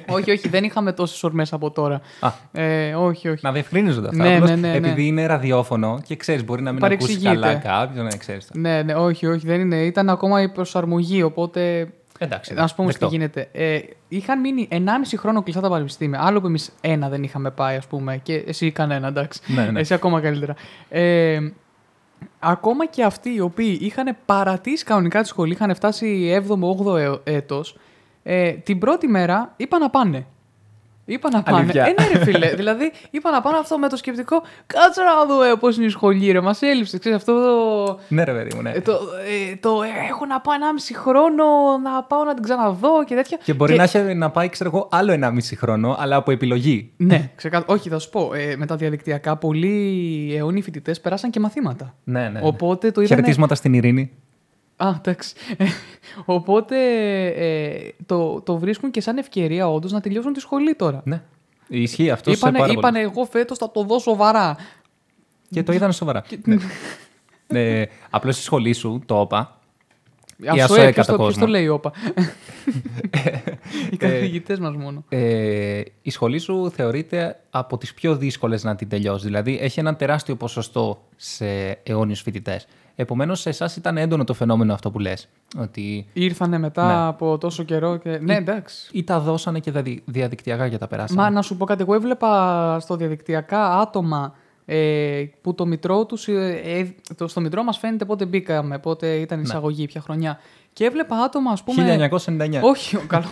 Όχι, όχι, δεν είχαμε τόσες ορμές από τώρα. Α. Ε, όχι, όχι. Να διευκρίνιζονται αυτά. Ναι, Απλώς ναι, ναι, ναι. Επειδή είναι ραδιόφωνο και ξέρεις, μπορεί να μην ακούσεις Παρεξηγείται. καλά κάποιο, να ξέρει. Ναι, ναι, όχι, όχι, δεν είναι. Ήταν ακόμα η προσαρμογή, οπότε. Εντάξει. Να σου πούμε τι δεκτό. γίνεται. Ε, είχαν μείνει 1,5 χρόνο κλειστά τα πανεπιστήμια. Άλλο που εμείς ένα δεν είχαμε πάει, ας πούμε, και εσύ κανένα, εντάξει. Ναι, ναι. Εσύ ακόμα καλύτερα. Ε, ακόμα και αυτοί οι οποίοι είχαν παρατήσει κανονικά τη σχολή, είχαν φτάσει 7ο-8ο έτος, ε, την πρώτη μέρα είπαν να πάνε. Είπα να πάνε. Αλήθεια. Ε, ναι, ρε φίλε. [laughs] δηλαδή, είπα να πάνε αυτό με το σκεπτικό. Κάτσε να δούμε πώς είναι η σχολή, ρε. Μας έλειψες. Ξέρεις, αυτό το. Ναι, ρε παιδί μου, ναι. Ε, το, ε, το ε, έχω να πάω 1,5 χρόνο να πάω να την ξαναδώ και τέτοια. Και μπορεί να έχει να πάει, ξέρω εγώ, άλλο ένα μισή χρόνο, αλλά από επιλογή. Ναι, [laughs] ξεκάθαρα. Όχι, θα σου πω. Ε, με τα διαδικτυακά, πολλοί αιώνιοι φοιτητές περάσαν και μαθήματα. Ναι, ναι. ναι. Οπότε το είδανε... Χαιρετίσματα στην Ειρήνη. Α, εντάξει. Οπότε ε, το, το βρίσκουν και σαν ευκαιρία όντως να τελειώσουν τη σχολή τώρα. Ναι. Ισχύει αυτό σε Είπανε, πάρα είπανε πολύ. εγώ φέτος θα το δω σοβαρά. Και το είδαν σοβαρά. ναι. ε, Απλώς στη σχολή σου, το όπα. Η Ας το ΑΣΟΕ ε, ποιος κατά το, ποιος κόσμο. το λέει, όπα; [laughs] Οι καθηγητές μας μόνο. Ε, η σχολή σου θεωρείται από τις πιο δύσκολες να την τελειώσει. Δηλαδή έχει ένα τεράστιο ποσοστό σε αιώνιους φοιτητές. Επομένως σε εσάς ήταν έντονο το φαινόμενο αυτό που λες. Ότι Ήρθανε μετά Ναι. από τόσο καιρό και. Ναι, εντάξει. ή τα δώσανε και δαδι- διαδικτυακά και τα περάσανε. Μα να σου πω κάτι, εγώ έβλεπα στο διαδικτυακά άτομα ε, που το μητρό τους, ε, ε, το, στο μητρό μας φαίνεται πότε μπήκαμε, πότε ήταν η Ναι. εισαγωγή, ποια χρονιά. Και έβλεπα άτομα, ας πούμε... 1999. Όχι, καλός.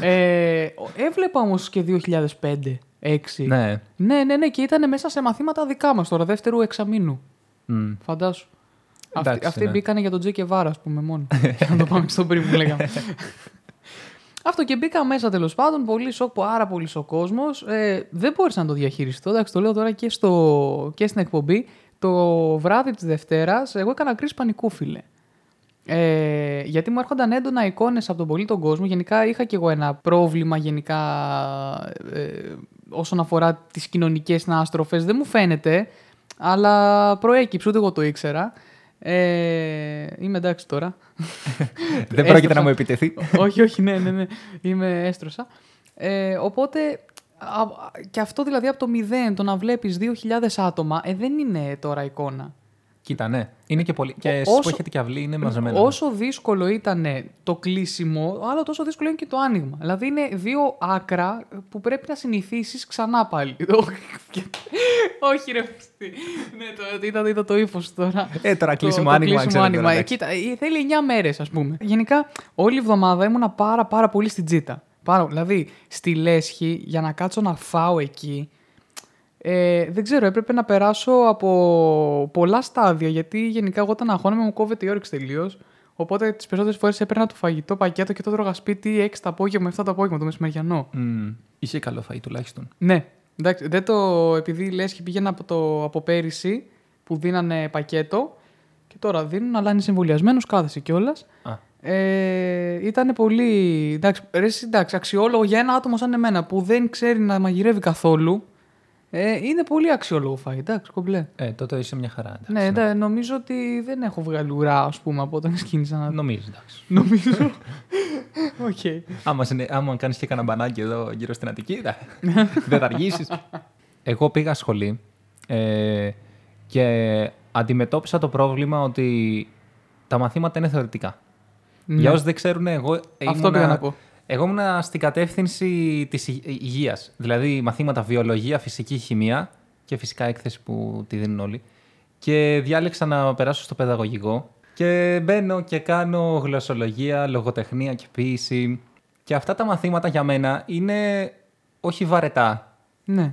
ε, έβλεπα όμως και 2005, 6. Ναι. ναι, ναι, ναι, και ήταν μέσα σε μαθήματα δικά μας τώρα, δεύτερου εξαμήνου. Μμ. Φαντάσου. Αυτοί, Εντάξει, αυτοί ναι. μπήκανε για τον Τζέκε Βάρα, ας πούμε, μόνο. για να το πάμε στον πριν που λέγαμε. Αυτό και μπήκα μέσα τέλος πάντων. Πολύ σοκ, πάρα πολύ σοκ κόσμος. Ε, δεν μπόρεσα να το διαχειριστώ. Εντάξει, το λέω τώρα και, στο, και στην εκπομπή. Το βράδυ της Δευτέρας, εγώ έκανα κρίση πανικού, φίλε. Ε, γιατί μου έρχονταν έντονα εικόνες από τον πολύ τον κόσμο. Γενικά είχα και εγώ ένα πρόβλημα γενικά ε, όσον αφορά τις κοινωνικές συνάστροφες. Δεν μου φαίνεται, αλλά προέκυψε, ούτε εγώ το ήξερα. Ε, είμαι εντάξει τώρα. [laughs] Δεν πρόκειται Έστρωσα. να μου επιτεθεί. [laughs] όχι, όχι, ναι, ναι, ναι. Είμαι έστρωσα. Ε, οπότε Α- Και αυτό δηλαδή από το μηδέν, το να βλέπεις 2.000 άτομα, ε, δεν είναι τώρα εικόνα. Κοίτα, ναι. Είναι και πολύ. Και εσείς Όσο- που έχετε και αυλή είναι μαζεμένα. Όσο δύσκολο ήταν το κλείσιμο, άλλο τόσο δύσκολο είναι και το άνοιγμα. Δηλαδή είναι δύο άκρα που πρέπει να συνηθίσεις ξανά πάλι. [laughs] Όχι, ρε. πούστη. ναι, το, είδα, είδα το ύφος τώρα. Ε, τώρα Το- κλείσιμο το άνοιγμα, κλείσιμο ξέρω άνοιγμα. τώρα, Ε, εντάξει. Κοίτα, ε, θέλει 9 μέρες, ας πούμε. Γενικά, όλη η εβδομάδα ήμουνα πάρα, πάρα πολύ στην τζίτα. Πάρα, δηλαδή, στη Λέσχη, για να κάτσω να φάω εκεί, ε, δεν ξέρω, έπρεπε να περάσω από πολλά στάδια. Γιατί γενικά εγώ όταν αγχώνομαι μου κόβεται η όρεξη τελείως. Οπότε τις περισσότερες φορές έπαιρνα το φαγητό πακέτο και το τρώγα σπίτι 6 το απόγευμα, 7 το απόγευμα, το μεσημεριανό. Μμ, Είχε καλό φαΐ τουλάχιστον. Ναι, εντάξει, δεν το, επειδή λες και πήγαινα από, το, από πέρυσι που δίνανε πακέτο και τώρα δίνουν, αλλά είναι συμβολιασμένος, κάθεσαι κιόλας. Α. Ε, ήταν πολύ. Εντάξει, ρε, εσύ, εντάξει, αξιόλογο για ένα άτομο σαν εμένα που δεν ξέρει να μαγειρεύει καθόλου. Ε, είναι πολύ αξιόλογο φάι, εντάξει, κομπλέ. Ε, τότε είσαι μια χαρά. εντάξει, Ναι, ναι, νομίζω ότι δεν έχω βγάλει ουρά, ας πούμε, από όταν ξεκίνησα να. Νομίζω, εντάξει. νομίζω. [laughs] Οκ. άμα, συνε... άμα κάνεις και κανένα μπανάκι εδώ γύρω στην Αττική, δε- [laughs] δεν θα αργήσεις. Εγώ πήγα σχολή ε, και αντιμετώπισα το πρόβλημα ότι τα μαθήματα είναι θεωρητικά. Ναι. Για όσοι δεν ξέρουν, εγώ. Αυτό ήμουνα- πήγα να πω. Εγώ ήμουν στην κατεύθυνση της υγείας. Δηλαδή μαθήματα βιολογία, φυσική, χημεία και φυσικά έκθεση που τη δίνουν όλοι. Και διάλεξα να περάσω στο παιδαγωγικό. Και μπαίνω και κάνω γλωσσολογία, λογοτεχνία και ποίηση. Και αυτά τα μαθήματα για μένα είναι όχι βαρετά. Ναι.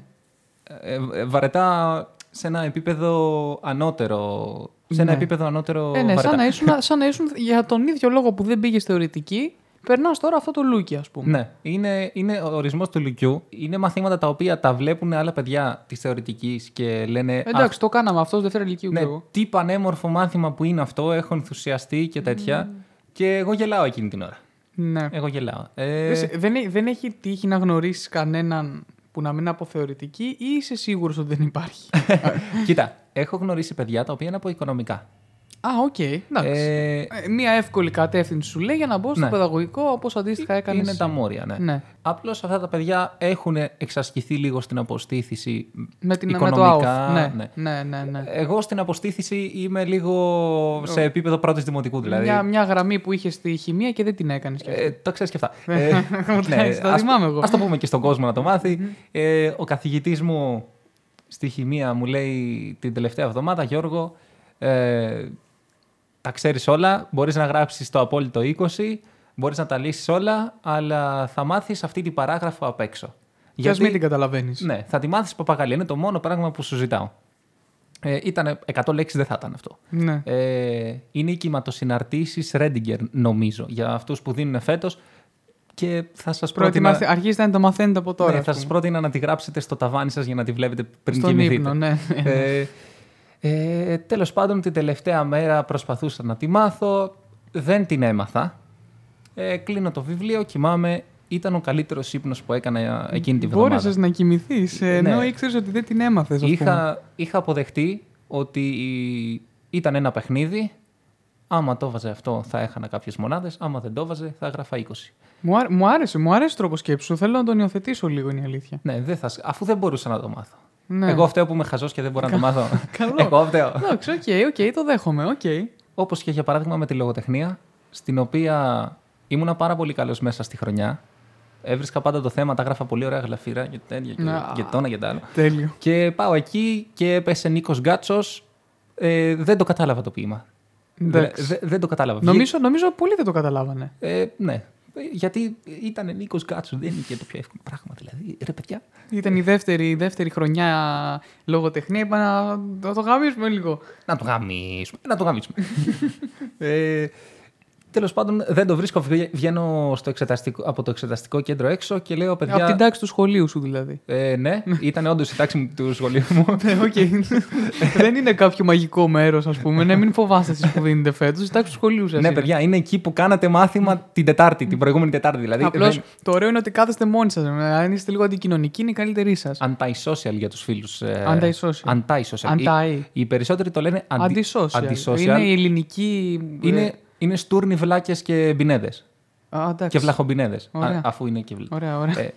Ε, ε, βαρετά σε ένα επίπεδο ανώτερο. Σε ένα Ναι. επίπεδο ανώτερο Ε, ναι, βαρετά. σαν να, ήσουν, [laughs] σαν να ήσουν για τον ίδιο λόγο που δεν πήγε θεωρητική, περνάς τώρα αυτό το λούκι, ας πούμε. Ναι, είναι, είναι ο ορισμός του Λυκειού. Είναι μαθήματα τα οποία τα βλέπουν άλλα παιδιά της θεωρητικής και λένε. Εντάξει, το κάναμε αυτό Δευτέρα Λυκείου ναι, και εγώ. τι πανέμορφο μάθημα που είναι αυτό, έχω ενθουσιαστεί και τέτοια. Και εγώ γελάω εκείνη την ώρα. Ναι. Εγώ γελάω. Ε, Δεν σε- Δεν, έ- δεν έχει τύχει να γνωρίσεις κανέναν που να μην είναι από θεωρητική ή είσαι σίγουρος ότι δεν υπάρχει; [laughs] Κοίτα, έχω γνωρίσει παιδιά τα οποία είναι από οικονομικά. Α, οκ. εντάξει. Ε, Ε, Μία εύκολη κατεύθυνση σου λέει για να μπω στο Ναι. παιδαγωγικό όπως αντίστοιχα έκανες. είναι τα μόρια, ναι. Ναι. Απλώς αυτά τα παιδιά έχουν εξασκηθεί λίγο στην αποστήθηση Με, την, με το οικονομικά. Ουφ. Ναι, ναι. ναι, ναι. ναι. Εγώ στην αποστήθηση είμαι λίγο σε επίπεδο πρώτης δημοτικού δηλαδή. Μια, μια γραμμή που είχες στη χημεία και δεν την έκανες. Ε, [laughs] το ξέρεις και αυτά. ε, Εντάξει, τα ας- θυμάμαι εγώ. Ας το πούμε και στον κόσμο να το μάθει. ε, ο καθηγητής μου στη χημεία μου λέει την τελευταία εβδομάδα, Γιώργο, ε, τα ξέρεις όλα, μπορείς να γράψεις το απόλυτο 20, μπορείς να τα λύσεις όλα, αλλά θα μάθεις αυτή την παράγραφο απ' έξω. Και ας μην την καταλαβαίνεις. Ναι, θα τη μάθεις παπαγαλία. Είναι το μόνο πράγμα που σου ζητάω. Ε, ήταν 100 λέξεις, δεν θα ήταν αυτό. Ναι. Ε, είναι οι κυματοσυναρτήσεις Ρέντιγκερ, νομίζω, για αυτούς που δίνουν φέτος και θα σας πρότεινα... Προετοιμάστε, αρχίστε να το μαθαίνετε από τώρα. ναι, ας θα πούμε. σας πρότεινα να τη γράψετε στο ταβάνι σας για να τη βλέπετε πριν Στον κοιμηθείτε. ύπνο, ναι. Ε, [laughs] ε, τέλος πάντων, την τελευταία μέρα προσπαθούσα να τη μάθω. Δεν την έμαθα. Ε, κλείνω το βιβλίο, κοιμάμαι. Ήταν ο καλύτερος ύπνος που έκανα εκείνη τη βδομάδα. Μπόρεσε να κοιμηθείς, ενώ Ναι. ήξερες ότι δεν την έμαθες. Είχα, είχα αποδεχτεί ότι ήταν ένα παιχνίδι. Άμα το βάζε αυτό, θα έχανα κάποιες μονάδες. Άμα δεν το βάζε, θα έγραφα 20. Μου, άρ- μου άρεσε, μου άρεσε ο τρόπος σκέψης σου. Θέλω να τον υιοθετήσω λίγο, είναι η αλήθεια. Ναι, δεν θα, σ- αφού δεν μπορούσα να το μάθω. Ναι. Εγώ φταίω που είμαι χαζός και δεν μπορώ να το μάθω. [laughs] Καλό. Εγώ φταίω. Εντάξει, OK, OK, το δέχομαι, οκ. Όπως και για παράδειγμα με τη λογοτεχνία, στην οποία ήμουνα πάρα πολύ καλός μέσα στη χρονιά. Έβρισκα πάντα το θέμα, τα έγραφα πολύ ωραία γλαφυρά και τέτοια και, Να. και το ένα και το άλλο. Τέλειο. Και πάω εκεί και έπεσε Νίκος Γκάτσος. Ε, δεν το κατάλαβα το ποίημα. Εντάξει. Δε- δε- δεν το κατάλαβα. Νομίζω, νομίζω πολλοί δεν το καταλάβανε. Ε, ναι. Ε, Γιατί ήταν Νίκος Γκάτσος, δεν είναι και το πιο εύκολο πράγμα. Δηλαδή, ρε παιδιά. Ήταν η δεύτερη, η δεύτερη χρονιά λογοτεχνία. Είπα να να το γαμίσουμε λίγο. Να το γαμίσουμε. Να το γαμίσουμε. ε, Τέλος πάντων, δεν το βρίσκω. Βγα- Βγαίνω στο εξεταστικό, από το εξεταστικό κέντρο έξω και λέω, παιδιά. Από την τάξη του σχολείου σου δηλαδή. Ε, ναι, ήταν όντως η τάξη μου του σχολείου μου. Ναι, οκ. δεν είναι κάποιο μαγικό μέρος, ας πούμε. Ναι, μην φοβάστε εσείς που δίνετε φέτος. Η τάξη του σχολείου σας. ναι, παιδιά, είναι εκεί που κάνατε μάθημα την Τετάρτη, την προηγούμενη Τετάρτη. Δηλαδή, Απλώς δεν- το ωραίο είναι ότι κάθεστε μόνοι σας. Αν είστε λίγο αντικοινωνικοί, είναι η καλύτερη σας. Anti-social για τους φίλους. Anti-social. Anti-social. Anti. Οι, οι περισσότεροι το λένε αντι- Αντισόσιαλ. antisocial. Είναι η ελληνική. Είναι, είναι στούρνοι, βλάκες και μπινέδες. Α, εντάξει. Και βλαχομπινέδες. Ωραία. Αφού είναι και βλ. Ωραία, ωραία. Ε,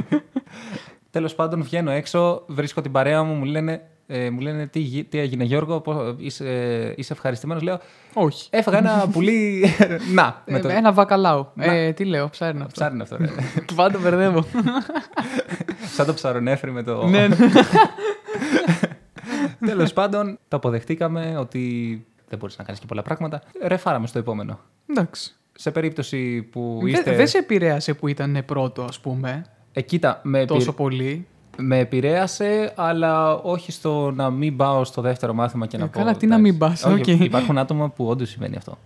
[laughs] Τέλος πάντων, βγαίνω έξω, βρίσκω την παρέα μου, μου λένε, ε, μου λένε τι, γι- τι έγινε, Γιώργο, πώς, είσαι, είσαι ευχαριστημένος; Λέω, Όχι. Έφαγα ένα [laughs] πουλί. [laughs] Να, με Ε, το. Ένα βακαλάου. Να. Ε, τι λέω, ψάρι είναι αυτό. Ψάρι είναι αυτό. ρε. Πάντα μπερδεύω. Σαν το ψαρονέφρι με το. ναι, ναι. Τέλος πάντων, το αποδεχτήκαμε ότι δεν μπορείς να κάνεις και πολλά πράγματα. Ρεφάραμε στο επόμενο. Εντάξει. Σε περίπτωση που Δεν είστε. δεν σε επηρέασε που ήταν πρώτο, ας πούμε, Ε, κοίτα, με, επηρε- τόσο πολύ. με επηρέασε, αλλά όχι στο να μην πάω στο δεύτερο μάθημα και να Ε, πω. καλά, τι να εντάξει. μην πας, Όχι, οκ. Υπάρχουν άτομα που όντως συμβαίνει αυτό.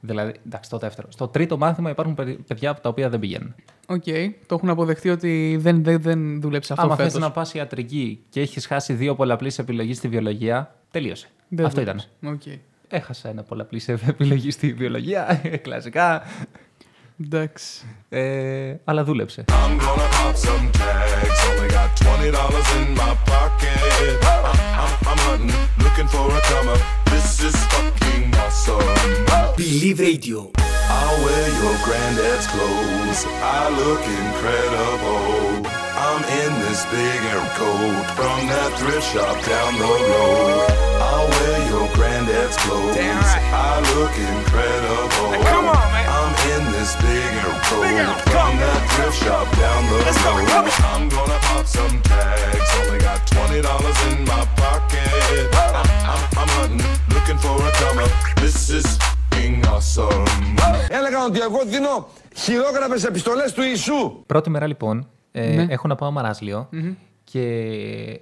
Δηλαδή, εντάξει, το δεύτερο. Στο τρίτο μάθημα υπάρχουν παιδι- παιδιά τα οποία δεν πηγαίνουν. Οκ. Το έχουν αποδεχτεί ότι δεν, δεν, δεν δούλεψε αυτό Άμα θες φέτος. να πας ιατρική και έχεις χάσει δύο πολλαπλής επιλογής στη βιολογία, τελείωσε. Αυτό ήταν. Okay. Έχασα ένα πολλαπλής [laughs] επιλογής στη βιολογία, [laughs] κλασικά. Εντάξει. Ε, αλλά δούλεψε. Believe Radio. I'm in this big air coat from that thrift shop down the road. I'll wear your granddad's clothes. I look incredible. come on, man. I'm in this big air coat from that thrift shop down the road. I'm gonna pop some tags. Only got twenty dollars in my pocket. I'm, I'm, I'm hunting, looking for a come up. This is fucking awesome. Έλεγαν ότι εγώ δίνω χειρόγραφες επιστολές του Ιησού. Πρώτη μέρα λοιπόν, ε, Ναι. έχω να πάω μαράσλιο και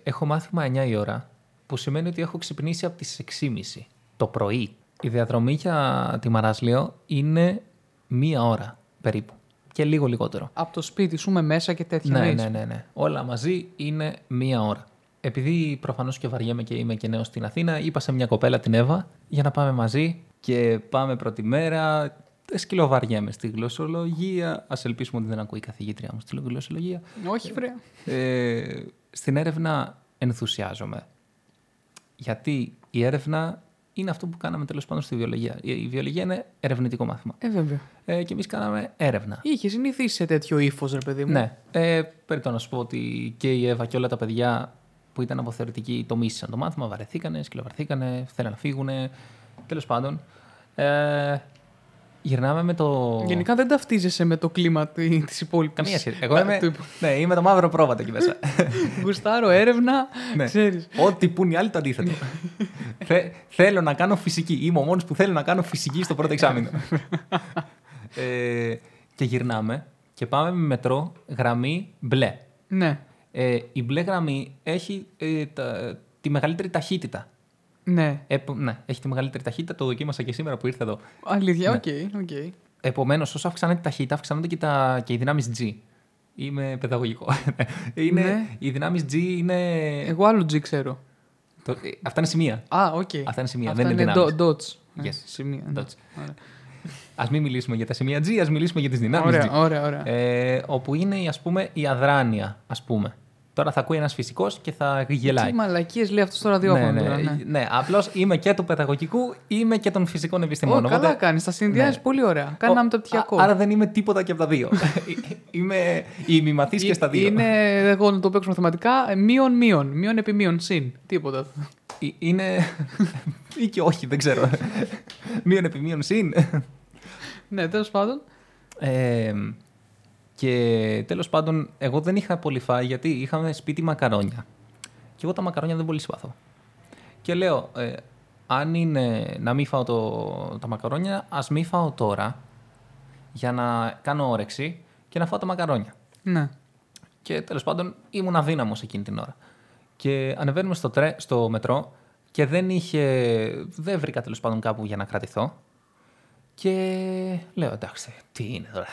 έχω μάθημα 9 η ώρα, που σημαίνει ότι έχω ξυπνήσει από τις 6.30 το πρωί. Η διαδρομή για τη μαράσλιο είναι μία ώρα περίπου και λίγο λιγότερο. Από το σπίτι σου με μέσα και τέτοια. Ναι, εννοείς; ναι, ναι, ναι. Όλα μαζί είναι μία ώρα. Επειδή προφανώς και βαριέμαι και είμαι και νέος στην Αθήνα, είπα σε μια κοπέλα την Εύα για να πάμε μαζί και πάμε πρώτη μέρα. Ε, Σκυλοβαριέμαι στη γλωσσολογία. Α ελπίσουμε ότι δεν ακούει η καθηγήτρια μου στη γλωσσολογία. Όχι, βρε. Ε, στην έρευνα ενθουσιάζομαι. Γιατί η έρευνα είναι αυτό που κάναμε τέλος πάντων στη βιολογία. Η, η βιολογία είναι ερευνητικό μάθημα. Ε, βέβαια. Ε, και εμείς κάναμε έρευνα. Είχες συνηθίσει σε τέτοιο ύφος, ρε παιδί μου. Ναι. Ε, Περιττό να σου πω ότι και η Εύα και όλα τα παιδιά που ήταν από θεωρητική το μίσησαν το μάθημα, βαρεθήκανε, σκυλοβαρθήκανε, θέλανε να φύγουν. Τέλος πάντων. Ε, γυρνάμε με το. Γενικά δεν ταυτίζεσαι με το κλίμα τη υπόλοιπης. Καμία σχέση. Εγώ είμαι, [laughs] ναι, είμαι το μαύρο πρόβατο εκεί μέσα. [laughs] Γουστάρω έρευνα. ναι. Ξέρεις. Ό,τι πουν οι άλλοι το αντίθετο. Θε- θέλω να κάνω φυσική. Είμαι ο μόνος που θέλω να κάνω φυσική στο πρώτο εξάμηνο. [laughs] ε, και γυρνάμε και πάμε με μετρό γραμμή μπλε. Ναι. Ε, η μπλε γραμμή έχει ε, τα- τη μεγαλύτερη ταχύτητα. Ναι. Επο- ναι, έχει τη μεγαλύτερη ταχύτητα. Το δοκίμασα και σήμερα που ήρθα εδώ. Αλήθεια, Ναι. οκ. οκ. Επομένως, όσο αυξάνεται η ταχύτητα, αυξάνονται και, τα, και οι δυνάμεις G. Είμαι παιδαγωγικό. [laughs] είναι, Ναι. Οι δυνάμεις G είναι. Εγώ άλλο G ξέρω. Το, ε, αυτά είναι σημεία. Α, οκ. Αυτά είναι σημεία, Αυτά δεν είναι είναι δυνάμεις. do- dots. Yes. Ε, Σημεία. ναι. Dots. Ωραία. Ας μην μιλήσουμε για τα σημεία G, ας μιλήσουμε για τις δυνάμεις Ωραία, G. ωραία, ωραία. Ε, όπου είναι ας πούμε, η αδράνεια, ας πούμε. Τώρα θα ακούει ένας φυσικός και θα γελάει. Τι μαλακίες λέει αυτός στο ραδιόφωνο. ναι, τώρα, ναι, ναι. ναι. απλώς είμαι και του παιδαγωγικού, είμαι και των φυσικών Ω, επιστημόνων. καλά Οπότε- κάνεις. Τα συνδυάζεις Ναι. πολύ ωραία. Κάναμε Ο- το πτυχιακό. α- Άρα δεν είμαι τίποτα και από τα δύο. [laughs] είμαι ημιμαθής και στα δύο. Είναι, εγώ να το παίξω μαθηματικά, ε, μείον μείον. Μείον επί μείον συν. Τίποτα. Ε, Είναι. ή και όχι, δεν ξέρω. [laughs] μείον επί μείον συν. ναι, τέλος πάντων. Ε, και τέλος πάντων, εγώ δεν είχα πολύ φάει γιατί είχαμε σπίτι μακαρόνια. Και εγώ τα μακαρόνια δεν πολύ συμπαθώ. Και λέω, ε, αν είναι να μην φάω το, τα μακαρόνια, ας μην φάω τώρα για να κάνω όρεξη και να φάω τα μακαρόνια. Ναι. Και τέλος πάντων ήμουν αδύναμος εκείνη την ώρα. Και ανεβαίνουμε στο, τρέ, στο μετρό και δεν είχε. Δεν βρήκα τέλος πάντων κάπου για να κρατηθώ. Και λέω εντάξει, τι είναι τώρα.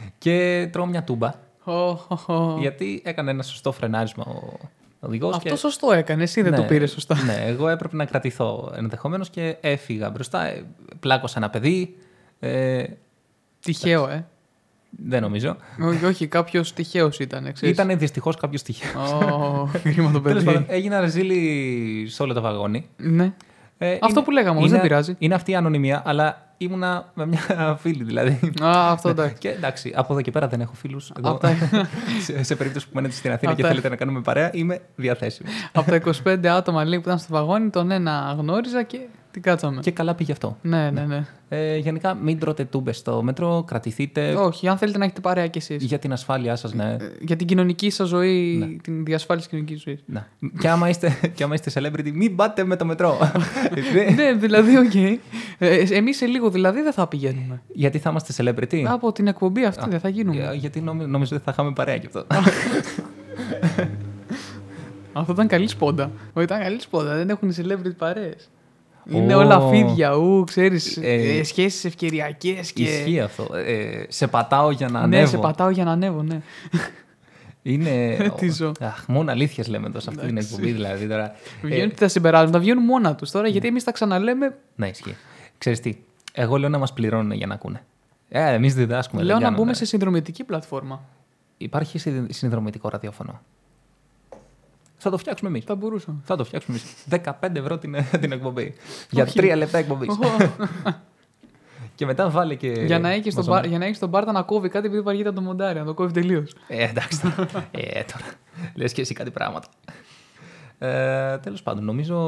Άδειξε. Και τρώω μια τούμπα. Ω, χω, χω. Γιατί έκανε ένα σωστό φρενάρισμα ο οδηγός. Αυτό σωστό έκανες. Εσύ δεν το πήρες σωστά; Ναι, εγώ έπρεπε να κρατηθώ ενδεχομένως και έφυγα μπροστά. Ε, Πλάκωσα ένα παιδί. Ε, Τυχαίο, ε. δεν νομίζω. όχι, όχι κάποιος τυχαίος ήταν. Ήταν δυστυχώς κάποιος τυχαίος. Ω, κρίμα το [laughs] Τέλος πάντων, παιδί. έγινα ρεζίλη σε όλο το βαγόνι. Ναι. Ε, Αυτό που λέγαμε όμως, είναι, δεν πειράζει. Είναι αυτή η ανωνυμία, αλλά ήμουνα με μια φίλη δηλαδή. Α, αυτό εντάξει. Και εντάξει, από εδώ και πέρα δεν έχω φίλους. Απ' τα- [laughs] σε, σε περίπτωση που μένετε στην Αθήνα Απ' και τα- θέλετε να κάνουμε παρέα, είμαι διαθέσιμος. Από τα 25 άτομα λέει, που ήταν στο βαγόνι, τον ένα γνώριζα και την κάτσαμε. και καλά πήγε αυτό. Ναι, ναι, ναι. Ε, γενικά, μην τρώτε τούμπες στο μετρό, κρατηθείτε Όχι, αν θέλετε να έχετε παρέα κι εσείς. για την ασφάλειά σας, ναι. Για την κοινωνική σας ζωή, την διασφάλιση κοινωνικής ζωής. ναι. και, άμα είστε, και άμα είστε celebrity, μην πάτε με το μετρό. [laughs] ναι, δηλαδή, οκ. Ε, Εμείς σε λίγο δηλαδή δεν θα πηγαίνουμε. Γιατί θα είμαστε celebrity; Από την εκπομπή αυτή δεν θα γίνουμε. Ε, Γιατί νόμι- νομίζω ότι θα είχαμε παρέα κι αυτό. [laughs] Αυτό ήταν καλή σπόντα. Ω, ήταν καλή σπόντα. Δεν έχουν οι celebrity παρέες. Είναι Ω. όλα φίδια, ου, ξέρεις. Ε, Ε, Σχέσεις ευκαιριακές και. Ισχύει αυτό. Ε, σε πατάω για να Ναι, ανέβω. σε πατάω για να ανέβω, ναι. Είναι. [laughs] Τι ζω. Αχ, μόνο αλήθειες λέμε εδώ σε αυτή την εκπομπή, δηλαδή τώρα. Ε, Βγαίνουν τα συμπεράσματα, βγαίνουν μόνα τους τώρα γιατί εμείς τα ξαναλέμε. ναι, ισχύει. Ξέρεις τι. Εγώ λέω να μας πληρώνουν για να ακούνε. Ε, εμείς διδάσκουμε. Λέω δεν να κάνουμε. μπούμε σε συνδρομητική πλατφόρμα. Υπάρχει συνδυ- συνδρομητικό ραδιόφωνο. Θα το φτιάξουμε εμείς. Θα μπορούσαμε. Θα το φτιάξουμε εμείς. 15 ευρώ την, [laughs] την εκπομπή. για Όχι. τρία λεπτά εκπομπής. [laughs] και μετά βάλε και. για, να έχεις τον, μαζονα- μπάρ, για να έχεις τον Μπάρτα να κόβει κάτι επειδή βαριέται να το μοντάρει, να το κόβει τελείως. Ε, εντάξει. τώρα. [laughs] ε, τώρα. Λες και εσύ κάτι πράγματα. Ε, τέλος πάντων, νομίζω,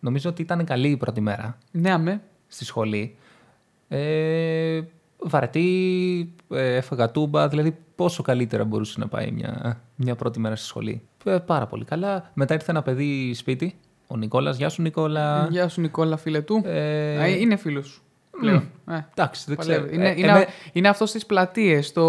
νομίζω ότι ήταν καλή η πρώτη μέρα Ναι, αμέ. στη σχολή. Ε, βαρετή, ε, έφαγα τούμπα, δηλαδή πόσο καλύτερα μπορούσε να πάει μια, μια πρώτη μέρα στη σχολή. Ε, πάρα πολύ καλά. Μετά ήρθε ένα παιδί σπίτι, ο Νικόλας. Γεια σου Νικόλα. Γεια σου, Νικόλα, φίλε του. Ε, Α, είναι φίλος σου. Πλέον. Ε, Εντάξει, δεν παλεύει. ξέρω. Είναι, Ε, είναι, εμέ- είναι αυτός στι πλατείες. Το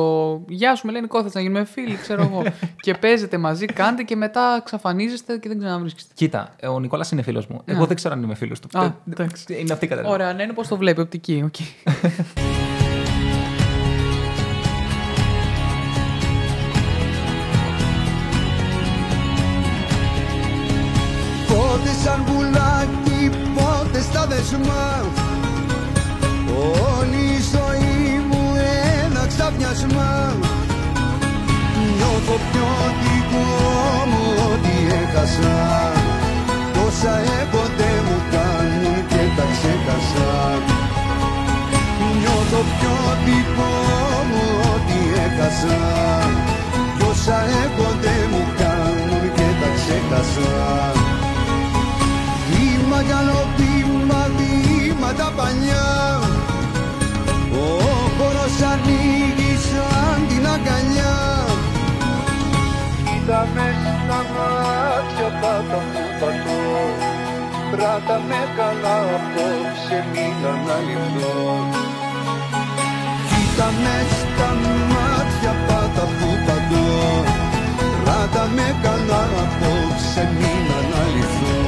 Γεια σου, με λένε Νίκο, θες να γίνουμε φίλοι, ξέρω εγώ. [laughs] και παίζετε μαζί, κάντε και μετά εξαφανίζεστε και δεν ξαναβρίσκεστε. Κοίτα, ε, ο Νικόλας είναι φίλος μου. Εγώ Α. δεν ξέρω αν είμαι φίλος του. Α, Ε, εντάξει. Είναι αυτή η κατάσταση. Ωραία, ναι, είναι πώς το βλέπει, οπτική. οκ. [laughs] έχασα Τόσα έπονται μου κάνουν και τα ξέχασα Βήμα καλό βήμα, βήμα τα πανιά. Ο χώρος ανοίγει σαν την αγκαλιά. Κοίτα με στα μάτια πάτα που πατώ. Πράτα με καλά απόψε μην αναλυθώ. Κοίτα με στα μάτια πάτα που πατώ Ράτα με καλά απόψε μην αναλυθώ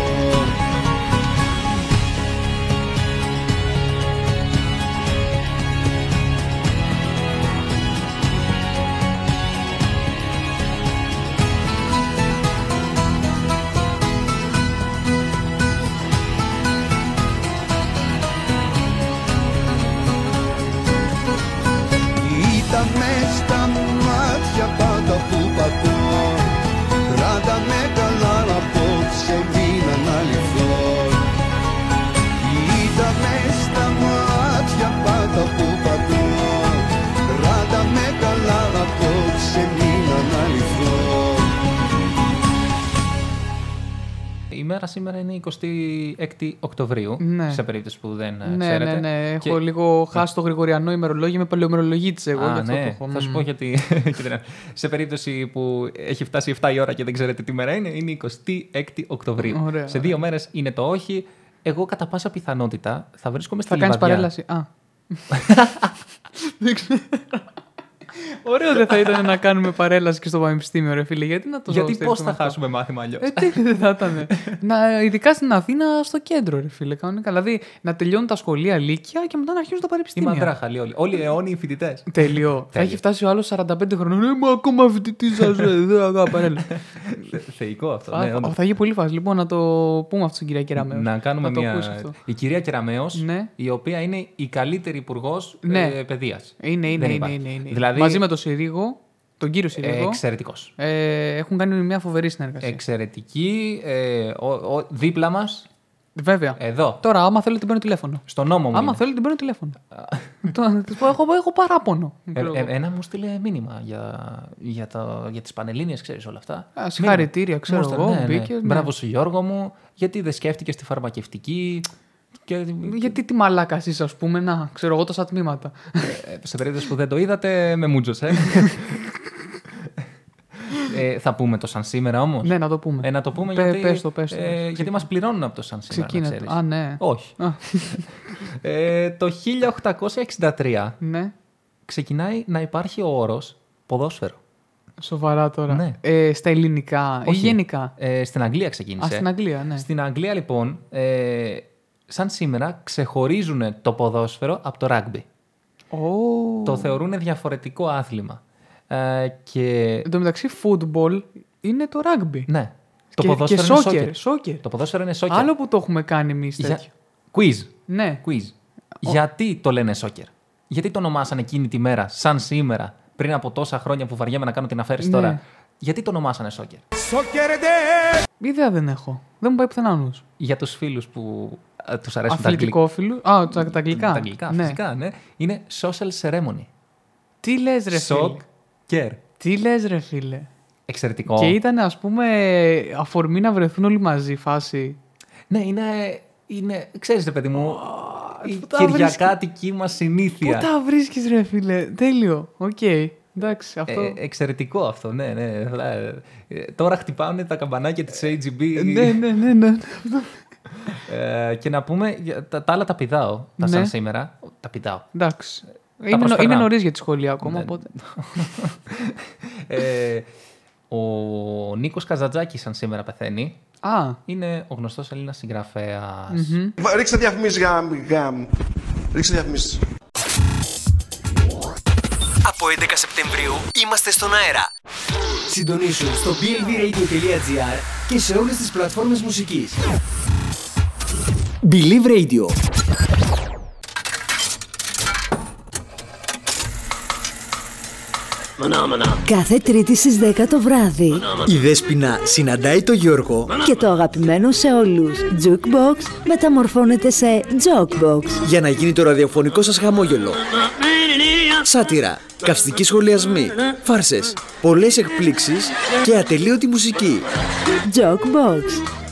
πατώ Κράτα με Η μέρα σήμερα είναι 26 Οκτωβρίου, Ναι. σε περίπτωση που δεν ε, ναι, ξέρετε. ναι, ναι. Έχω Και- λίγο χάσει το γρηγοριανό ημερολόγιο με παλαιομερολογίτης εγώ. γι' Α, αυτό το ναι. έχω. Θα σου Μμμ. πω γιατί. [laughs] και δεν- σε περίπτωση που έχει φτάσει 7 η ώρα και δεν ξέρετε τι μέρα είναι, είναι 26 Οκτωβρίου. Ωραία, σε δύο μέρες είναι το όχι. Εγώ κατά πάσα πιθανότητα θα βρίσκομαι στη Θα κάνεις Λιβαδιά. παρέλαση. Α. [laughs] Δεν ξέρω. Ωραίο δεν θα ήταν να κάνουμε παρέλαση και στο πανεπιστήμιο, ρε φίλε. Γιατί να το Γιατί πώς στερήσουμε θα αυτό. χάσουμε μάθημα αλλιώς; Ε, τι δεν θα ήταν. να, ειδικά στην Αθήνα, στο κέντρο, ρε φίλε. Κανονικά. Δηλαδή να τελειώνουν τα σχολεία Λύκεια και μετά να αρχίζουν τα Τι πανεπιστήμια. μαντράχαλοι όλοι. Όλοι οι αιώνιοι φοιτητές. Τέλειο. Θα Τέλειο. έχει φτάσει ο άλλος 45 χρονών. Ε, μα ακόμα φοιτητής σας, δεν αγάπη παρέλαση. [laughs] Θεϊκό αυτό. Θα- ναι, θα- όντως. Θα γίνει πολύ φάση. Λοιπόν, να το πούμε αυτό στην κυρία Κεραμέως. Να κάνουμε το μια. ακούσεις αυτό. Η κυρία Κεραμέο, Ναι. η οποία είναι η καλύτερη υπουργός Ναι. ε, παιδείας. Είναι, είναι, είναι, είναι, είναι. Δηλαδή, Μαζί με τον Συρίγο, τον κύριο Συρίγο, Εξαιρετικός. ε, έχουν κάνει μια φοβερή συνεργασία. Εξαιρετική. Ε, ο, ο, δίπλα μας Βέβαια. Εδώ. Τώρα, άμα θέλω την παίρνω τηλέφωνο. Στον νόμο μου. Άμα είναι. θέλω την παίρνω τηλέφωνο. Τώρα, να της πω, έχω, έχω παράπονο. Ε, ε, ένα μου στείλε μήνυμα για, για, το, για τις Πανελλήνιες, ξέρεις όλα αυτά. Α, συγχαρητήρια, Μήνυμα. ξέρω Μου στείλε, εγώ, ναι, ναι. μπήκες, ναι. Μπράβο σου Γιώργο μου, γιατί δεν σκέφτηκες τη φαρμακευτική; Και, Γιατί τι μαλάκας είσαι, ας πούμε, να ξέρω εγώ τόσα τμήματα. ε, σε περίπτωση που δεν το είδατε, με μούτζωσε. [laughs] ε, θα πούμε το σαν σήμερα όμως; ναι, να το πούμε. Ε, να το πούμε Πε- γιατί, πες το, πες το. ε, γιατί μας πληρώνουν από το σαν σήμερα, να Ξεκίνατε. ξέρεις. Α, ναι. Όχι. Α. [laughs] ε, το 1863 Ναι. ξεκινάει να υπάρχει ο όρος ποδόσφαιρο. Σοβαρά τώρα. Ναι. Ε, στα ελληνικά ή Όχι. γενικά; Ε, στην Αγγλία ξεκίνησε. Α, στην Αγγλία, ναι. Στην Αγγλία, λοιπόν, ε, σαν σήμερα, ξεχωρίζουν το ποδόσφαιρο από το ράγμπι. Ω. Το θεωρούν διαφορετικό άθλημα. Ε, και Εν τω μεταξύ, football είναι το rugby. ναι, το και, ποδόσφαιρο και είναι soccer. σόκερ. soccer. Το ποδόσφαιρο είναι σόκερ. Άλλο που το έχουμε κάνει εμείς Για- τέτοιο. Quiz. Ναι. Quiz. Γιατί το λένε σόκερ. Γιατί το ονομάσανε εκείνη τη μέρα, σαν σήμερα, πριν από τόσα χρόνια που βαριέμαι να κάνω την αφαίρεση Ναι. τώρα; Γιατί το ονομάσανε σόκερ. Ιδέα δεν έχω. Δεν μου πάει πουθενά νους. Για τους φίλους που ε, τους αρέσουν τα αγγλικά. Αθλητικόφιλους. Α, τα, τα αγγλικά. Τα αγγλικά, ναι. φυσικά, ναι. Είναι social ceremony. Τι λες, ρε φίλε; Soccer. Τι λες, ρε φίλε; Εξαιρετικό. Και ήταν, ας πούμε, αφορμή να βρεθούν όλοι μαζί φάση. Ναι, είναι, είναι ξέρεις ρε παιδί μου, η πού τα κυριακάτικη μας Πού συνήθεια. τα βρίσκεις, ρε φίλε; Τέλειο. Οκ. Εντάξει, αυτό. Ε, εξαιρετικό αυτό, ναι, ναι. Ε, ε, τώρα χτυπάνε τα καμπανάκια της AGB ναι, ναι, ναι, ναι. Ε, και να πούμε, για τα, τα άλλα τα πηδάω, τα Ναι. σαν σήμερα. Τα πηδάω. Εντάξει. Είναι, νο- προσπερνάω. είναι νωρίς για τη σχολεία ακόμα, Ναι. οπότε. ε, ο Νίκος Καζατζάκης σαν σήμερα πεθαίνει. Α, Είναι ο γνωστός Έλληνας συγγραφέας. μμμ. Ρίξτε διαφημίσεις για... για... Ρίξτε διαφημίσεις. Από 11 Σεπτεμβρίου είμαστε στον αέρα. Συντονίσου στο believeradio.gr και σε όλες τις πλατφόρμες μουσικής. Believe Radio. Κάθε Τρίτη στις 10 το βράδυ Η Δέσποινα συναντάει το Γιώργο και το αγαπημένο σε όλους Jukebox μεταμορφώνεται σε Jokebox. για να γίνει το ραδιοφωνικό σας χαμόγελο. Σάτυρα, καυστικοί σχολιασμοί, φάρσες, πολλές εκπλήξεις και ατελείωτη μουσική. Jokebox.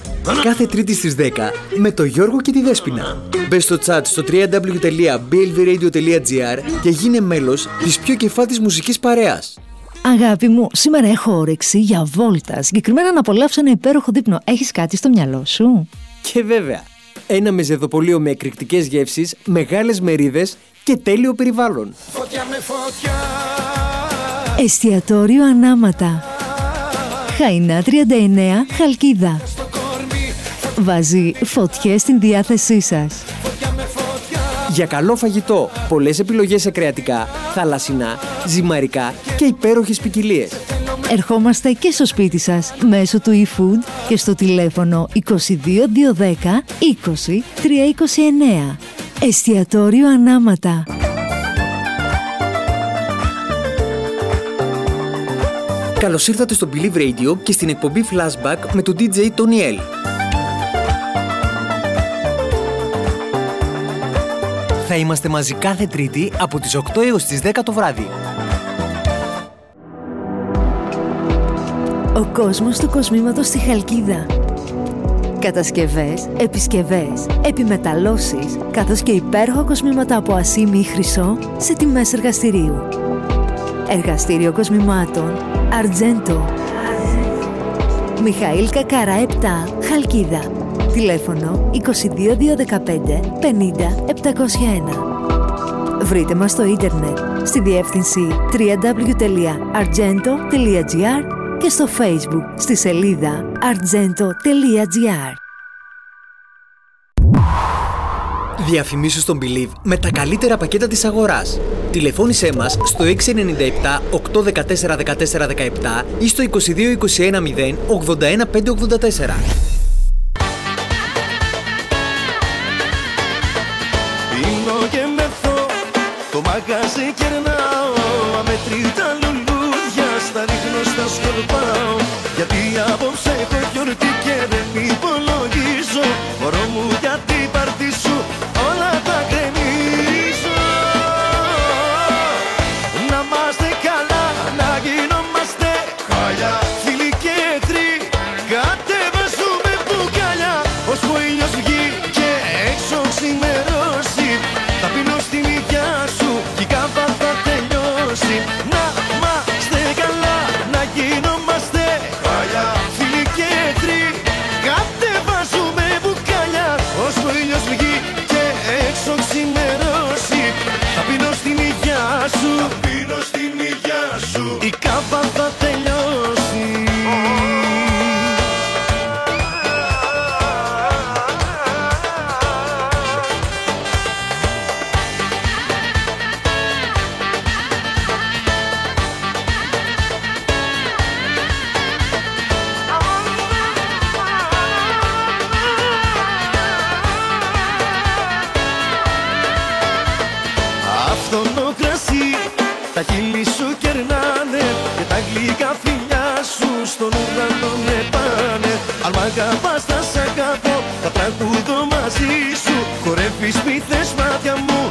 Κάθε Τρίτη στις 10 με το Γιώργο και τη Δέσποινα. Μπες στο chat στο www.blvradio.gr και γίνε μέλος της πιο κεφάτης μουσικής παρέας. Αγάπη μου, σήμερα έχω όρεξη για βόλτα. Συγκεκριμένα να απολαύσω ένα υπέροχο δείπνο. Έχεις κάτι στο μυαλό σου; Και βέβαια, ένα μεζεδοπολείο με εκρηκτικές γεύσεις, μεγάλες μερίδες και τέλειο περιβάλλον. Εστιατόριο Ανάματα. Χαϊνά 39, Χαλκίδα. Βάζει φωτιές στην διάθεσή σας. Για καλό φαγητό, πολλές επιλογές σε κρεατικά, θαλασσινά, ζυμαρικά και υπέροχες ποικιλίες. Ερχόμαστε και στο σπίτι σας μέσω του eFood και στο τηλέφωνο 22210 20 329. Εστιατόριο Ανάματα. Καλώς ήρθατε στο Believe Radio και στην εκπομπή Flashback με τον DJ Tony L. Θα είμαστε μαζί κάθε Τρίτη από τις 8 έως τις 10 το βράδυ. Ο κόσμος του κοσμήματος στη Χαλκίδα. Κατασκευές, επισκευές, επιμεταλλώσεις, καθώς και υπέροχα κοσμήματα από ασήμι ή χρυσό σε τιμές εργαστηρίου. Εργαστήριο κοσμημάτων, Αρτζέντο. Μιχαήλ Κακαρά 7, Χαλκίδα. Τηλέφωνο 22215 50 701. Βρείτε μας στο ίντερνετ στη διεύθυνση www.argento.gr και στο facebook στη σελίδα argento.gr Διαφημίσου στον Believe με τα καλύτερα πακέτα της αγοράς. Τηλεφώνησέ μας στο 697 814 14 17 ή στο 2221 0 81 584. Στον ουρανό με πάνε. Αν μ' αγαπάς θα σ' αγαπώ, θα τραγουδώ μαζί σου. Χορεύεις μη θες μάτια μου,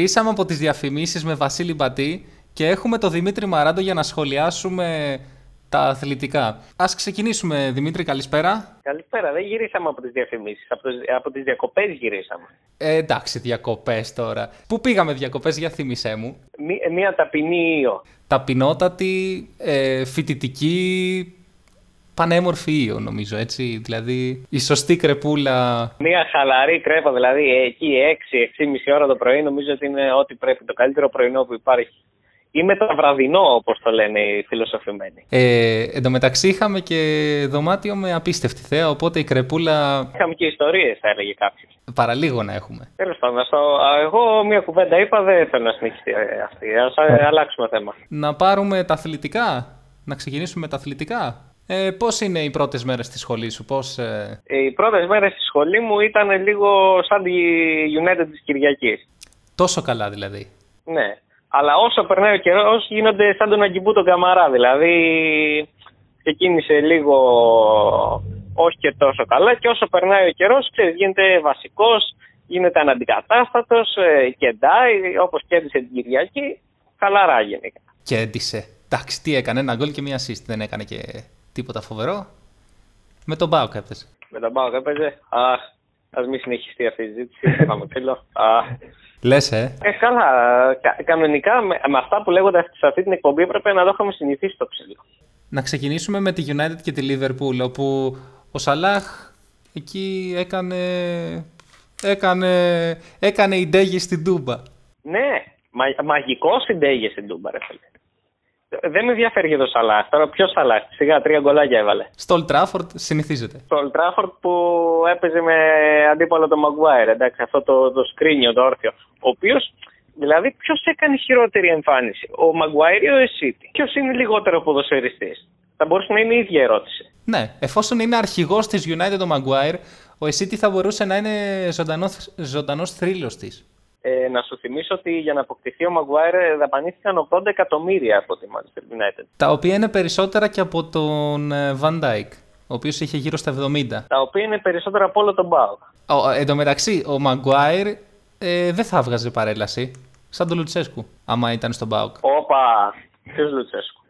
Γυρίσαμε από τις διαφημίσεις με Βασίλη Μπατή και έχουμε το Δημήτρη Μαράντο για να σχολιάσουμε τα αθλητικά. Ας ξεκινήσουμε, Δημήτρη, καλησπέρα. Καλησπέρα. Δεν γυρίσαμε από τις διαφημίσεις. Από, τις- από τις διακοπές γυρίσαμε. Ε, εντάξει, διακοπές τώρα. Πού πήγαμε διακοπές, για θύμισέ μου. Μη- Μία ταπεινή ίο. Ταπεινότατη, ε, φοιτητική, πανέμορφη ίο, νομίζω, έτσι. Δηλαδή, η σωστή κρεπούλα Μία χαλαρή κρέπα, δηλαδή εκεί 6-6,5 ώρα το πρωί, νομίζω ότι είναι ό,τι πρέπει. Το καλύτερο πρωινό που υπάρχει. Ή με το βραδινό, όπως το λένε οι φιλοσοφημένοι. Ε, εν τω μεταξύ είχαμε και δωμάτιο με απίστευτη θέα, οπότε η κρεπούλα Είχαμε και ιστορίες, θα έλεγε κάποιος. παραλίγο να έχουμε. Τέλος πάντων, στο... α, εγώ μία κουβέντα είπα, δεν θέλω να συνεχιστεί ε, αυτή. Α αλλάξουμε θέμα. Να πάρουμε τα αθλητικά, να ξεκινήσουμε με τα αθλητικά; Ε, πώς είναι οι πρώτες μέρες στη σχολή σου, πώς... Ε... Οι πρώτες μέρες στη σχολή μου ήταν λίγο σαν τη United της Κυριακής. Τόσο καλά δηλαδή. Ναι. Αλλά όσο περνάει ο καιρός, γίνονται σαν τον Αγκιμπού τον Καμαρά. Δηλαδή, ξεκίνησε λίγο όχι και τόσο καλά και όσο περνάει ο καιρός, γίνεται βασικός, γίνεται αναντικατάστατος, κεντάει, όπως κέντησε την Κυριακή. Χαλαρά γενικά. Και έντυσε. Εντάξει, τι έκανε, ένα γκολ και μία assist. Δεν έκανε και τίποτα φοβερό. Με τον Μπάουκ έπαιζε. Με τον Πάο έπαιζε. Αχ, ας μην συνεχιστεί αυτή η συζήτηση. Πάμε φίλο. Αχ. Λες, ε. Ε, καλά. Κα- κανονικά με, με αυτά που λέγονται σε αυτή την εκπομπή έπρεπε να το είχαμε συνηθίσει το ψηλό. Να ξεκινήσουμε με τη United και τη Liverpool, όπου ο Σαλάχ εκεί έκανε... Έκανε, έκανε ιντέγη στην Τούμπα. Ναι, μα, μαγικός συντέγε στην Τούμπα, ρε φίλε. Δεν με ενδιαφέρει για το Σαλάχ. Τώρα ποιος Σαλάχ. Σιγά τρία γκολάκια έβαλε. Στο Old Trafford συνηθίζεται. Στο Old Trafford που έπαιζε με αντίπαλο τον Maguire. Εντάξει, αυτό το, το σκρίνιο, το όρθιο. Ο οποίος, δηλαδή, ποιος έκανε χειρότερη εμφάνιση, ο Maguire ή ο Εσίτη. Ποιος είναι λιγότερο ποδοσφαιριστής; Θα μπορούσε να είναι η ίδια ερώτηση. Ναι, εφόσον είναι αρχηγός της United ο Maguire, ο Εσίτη θα μπορούσε να είναι ζωντανός, ζωντανός θρύλος της. Ε, να σου θυμίσω ότι για να αποκτηθεί ο Maguire δαπανήθηκαν 80 εκατομμύρια από τη Manchester United. Τα οποία είναι περισσότερα και από τον ε, Van Dijk, ο οποίος είχε γύρω στα 70. Τα οποία είναι περισσότερα από όλο τον Bauer. Ο, εν τω μεταξύ, ο Maguire ε, δεν θα βγάζει παρέλαση. Σαν τον Λουτσέσκου, άμα ήταν στον Μπάουκ. Όπα, ποιος Λουτσέσκου;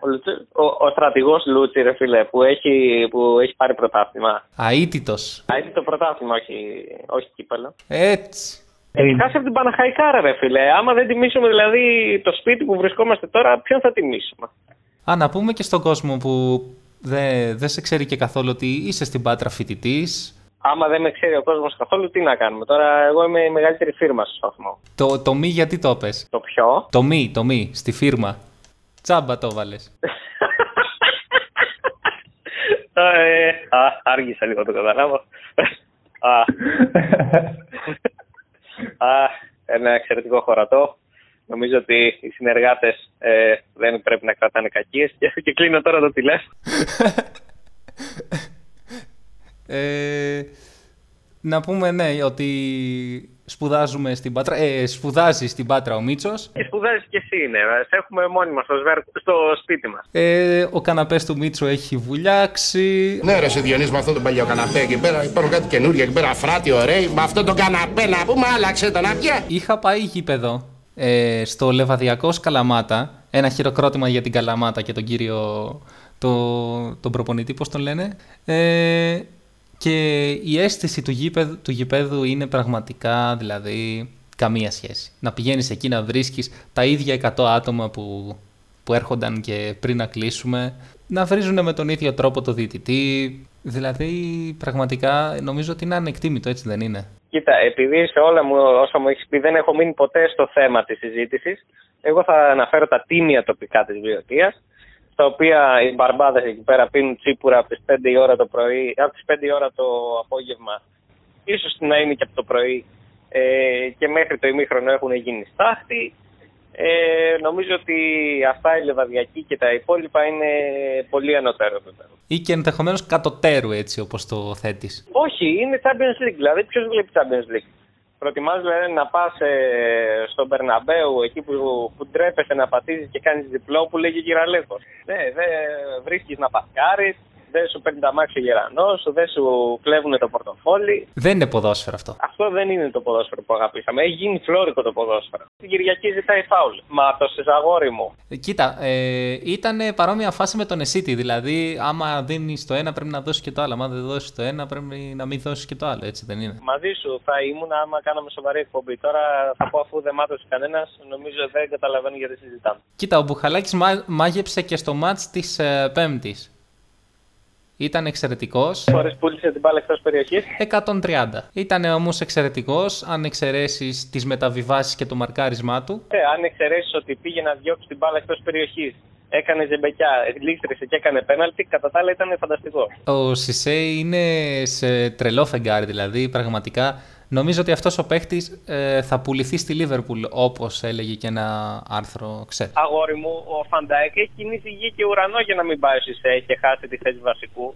Ο, Λουτσε... ο, ο στρατηγός Λούτσι, ρε φίλε, που έχει, που έχει πάρει πρωτάθλημα. Αίτητος. Α, είναι το πρωτάθλημα, όχι, όχι κύπελο. Έτσι. Έχει χάσει από την Παναχαϊκάρα, ρε φίλε. Άμα δεν τιμήσουμε δηλαδή το σπίτι που βρισκόμαστε τώρα, ποιον θα τιμήσουμε; Α, να πούμε και στον κόσμο που δεν δεν σε ξέρει και καθόλου ότι είσαι στην Πάτρα φοιτητής. Άμα δεν με ξέρει ο κόσμος καθόλου, τι να κάνουμε; Τώρα, εγώ είμαι η μεγαλύτερη φίρμα στο σταθμό. Το, το μη γιατί το πες; Το ποιο; Το μη, το μη, στη φίρμα. Τσάμπα το βάλες. Ε, α, άργησα λίγο το καταλάβω. [laughs] α, α, ένα εξαιρετικό χωρατό. Νομίζω ότι οι συνεργάτες ε, δεν πρέπει να κρατάνε κακίες και, και κλείνω τώρα το τηλέφωνο. [laughs] Ε, να πούμε ναι ότι σπουδάζουμε στην Πάτρα, ε, σπουδάζει στην Πάτρα ο Μίτσος. Και σπουδάζεις και εσύ είναι. Σε έχουμε μόνοι μας στο, σβέρ- στο σπίτι μας. Ε, ο καναπές του Μίτσο έχει βουλιάξει. Ναι, ρε, σε Διονύση, με αυτό το παλιό καναπέ εκεί πέρα. Υπάρχουν κάτι καινούργια εκεί πέρα, φράτη, ωραίοι. Με αυτό το καναπέ να πούμε, άλλαξε τον αυγέ. Είχα πάει γήπεδο ε, στο Λεβαδιακός Καλαμάτα. Ένα χειροκρότημα για την Καλαμάτα και τον κύριο, το, τον προπονητή, πώς τον λένε. Ε, και η αίσθηση του γήπεδου, του γηπέδου είναι πραγματικά, δηλαδή, καμία σχέση. Να πηγαίνεις εκεί να βρίσκεις τα ίδια 100 άτομα που, που έρχονταν και πριν να κλείσουμε, να βρίζουν με τον ίδιο τρόπο το διαιτητή. Δηλαδή, πραγματικά νομίζω ότι είναι ανεκτήμητο, έτσι δεν είναι; Κοίτα, επειδή σε όλα μου όσα μου έχεις πει δεν έχω μείνει ποτέ στο θέμα της συζήτησης, εγώ θα αναφέρω τα τίμια τοπικά της βιωτεία, στα οποία οι μπαρμπάδες εκεί πέρα πίνουν τσίπουρα από τις 5 η ώρα το πρωί, από τις 5 η ώρα το απόγευμα, ίσως να είναι και από το πρωί, ε, και μέχρι το ημίχρονο έχουν γίνει στάχτη. Ε, νομίζω ότι αυτά η Λεβαδιακή και τα υπόλοιπα είναι πολύ ανωτέρω επίπεδο. Ή και ενδεχομένως κατωτέρου, έτσι όπως το θέτεις. Όχι, είναι Champions League. Δηλαδή, ποιος βλέπει Champions League; Προτιμάς δηλαδή να πας ε, στον Μπερναμπέου, εκεί που, που ντρέπεσαι να πατήσεις και κάνεις διπλό που λέγει Γυραλέκος. Ναι, δεν βρίσκεις να πασκάρει, δεν σου παίρνει τα μάξι ο γερανός, δεν σου κλέβουν το πορτοφόλι. Δεν είναι ποδόσφαιρο αυτό. Αυτό δεν είναι το ποδόσφαιρο που αγαπήσαμε. Έχει γίνει φλόρικο το ποδόσφαιρο. Την Κυριακή ζητάει φάουλ. Μα το σεζαγόρι μου. Ε, Κοίτα, ε, ήταν παρόμοια φάση με τον Εσίτη. Δηλαδή, άμα δίνεις το ένα, πρέπει να δώσεις και το άλλο. Αν δεν δώσεις το ένα, πρέπει να μην δώσεις και το άλλο. Έτσι δεν είναι. Μαζί σου θα ήμουν άμα κάναμε σοβαρή εκπομπή. Τώρα θα πω αφού δεν μάτωσε κανένας, νομίζω δεν καταλαβαίνω γιατί συζητάμε. Κοίτα, ο Μπουχαλάκης μάγεψε και στο μάτς της ε, Πέμπτης. Ήταν εξαιρετικός. Φορές πούλησε την μπάλα εκτός περιοχής. 130. Ήταν όμως εξαιρετικός, αν εξαιρέσεις τις μεταβιβάσεις και το μαρκάρισμά του. Ε, αν εξαιρέσεις ότι πήγε να διώξει την μπάλα εκτός περιοχής, έκανε ζεμπεκιά, λήστρησε και έκανε πέναλτι, κατά τα άλλα ήταν φανταστικό. Ο Σισέ είναι σε τρελό φεγγάρι, δηλαδή πραγματικά. Νομίζω ότι αυτός ο παίχτης ε, θα πουληθεί στη Λίβερπουλ, όπως έλεγε και ένα άρθρο, ξέρεις. Αγόρι μου, ο Φαν Ντάικ έχει κινήσει γη και ουρανό για να μην πάει ο Σισέ και χάσει τη θέση βασικού.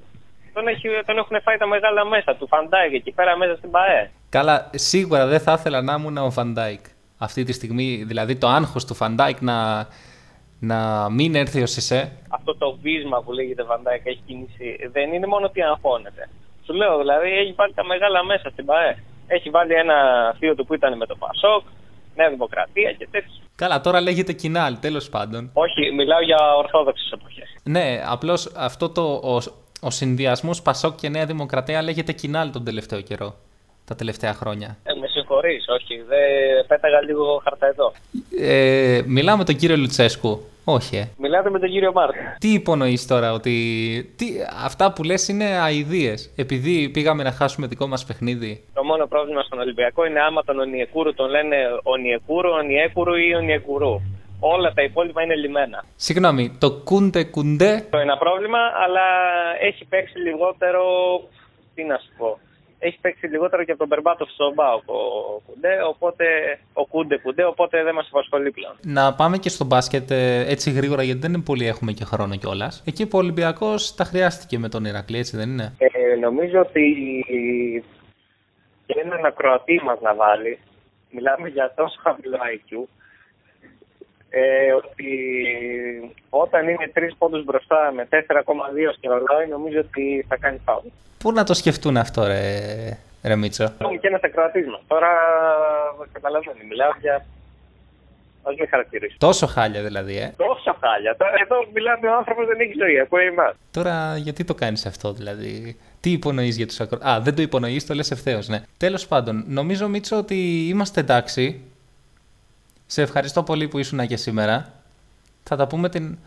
Τον, έχει, τον έχουν φάει τα μεγάλα μέσα του Φαν Ντάικ εκεί πέρα μέσα στην ΠΑΕ. Καλά, σίγουρα δεν θα ήθελα να ήμουν ο Φαν Ντάικ. Αυτή τη στιγμή, δηλαδή το άγχος του Φαν Ντάικ να, να μην έρθει ο Σισέ. Αυτό το βύσμα που λέγεται Φαν Ντάικ έχει κινήσει δεν είναι μόνο ότι αγχώνεται. Σου λέω δηλαδή έχει βάλει τα μεγάλα μέσα στην ΠΑΕ. Έχει βάλει ένα θείο του που ήταν με το ΠΑΣΟΚ, Νέα Δημοκρατία και τέτοια. Καλά, τώρα λέγεται ΚΙΝΑΛ, τέλος πάντων. Όχι, μιλάω για ορθόδοξες εποχές. Ναι, απλώς αυτό το, ο, ο συνδυασμός Πασόκ και Νέα Δημοκρατία λέγεται κοινάλ τον τελευταίο καιρό. Τα τελευταία χρόνια. Ε, με συγχωρείς, όχι. Δεν πέταγα λίγο χαρτά εδώ. Ε, μιλάω με τον κύριο Λουτσέσκου. Όχι, ε. Μιλάτε με τον κύριο Μάρκο. Τι υπονοείς τώρα, ότι. Τι... Αυτά που λες είναι αειδίες. Επειδή πήγαμε να χάσουμε δικό μας παιχνίδι. Το μόνο πρόβλημα στον Ολυμπιακό είναι άμα τον Ονιεκούρου τον λένε Ονιεκούρου, Ονιέκουρου ή Ονιεκουρού. Όλα τα υπόλοιπα είναι λιμένα. Συγγνώμη, το κούντε κουντέ. Το ένα πρόβλημα, αλλά έχει παίξει λιγότερο. Τι να σου πω έχει παίξει λιγότερο και από τον Μπερμπάτοφ στο Μπάουκ ο Κουντέ, οπότε, ο Κούντε Κουντέ, οπότε δεν μας απασχολεί πλέον. Να πάμε και στο μπάσκετ ε, έτσι γρήγορα, γιατί δεν είναι πολύ έχουμε και χρόνο κιόλας. Εκεί που ο Ολυμπιακός τα χρειάστηκε με τον Ηρακλή, έτσι δεν είναι; Ε, νομίζω ότι και έναν ακροατή μας να βάλει, μιλάμε για τόσο χαμηλό IQ, ε, ότι όταν είναι τρεις πόντους μπροστά με 4,2 στο ρολόι, νομίζω ότι θα κάνει φάουλ. Πού να το σκεφτούν αυτό, ρε, ρε Μίτσο; Έχουμε και ένας ακροατής Τώρα καταλαβαίνει, μιλάω για. Α μην χαρακτηρίσω. Τόσο χάλια δηλαδή, ε. Τόσο χάλια. Τώρα εδώ μιλάμε ο άνθρωπος δεν έχει ζωή, ακούει εμάς. Τώρα γιατί το κάνεις αυτό, δηλαδή; Τι υπονοείς για τους ακροατέ. Α, δεν το υπονοείς, το λες ευθέως, ναι. Τέλος πάντων, νομίζω, Μίτσο, ότι είμαστε εντάξει. Σε ευχαριστώ πολύ που ήσουν και σήμερα. Θα τα πούμε, την...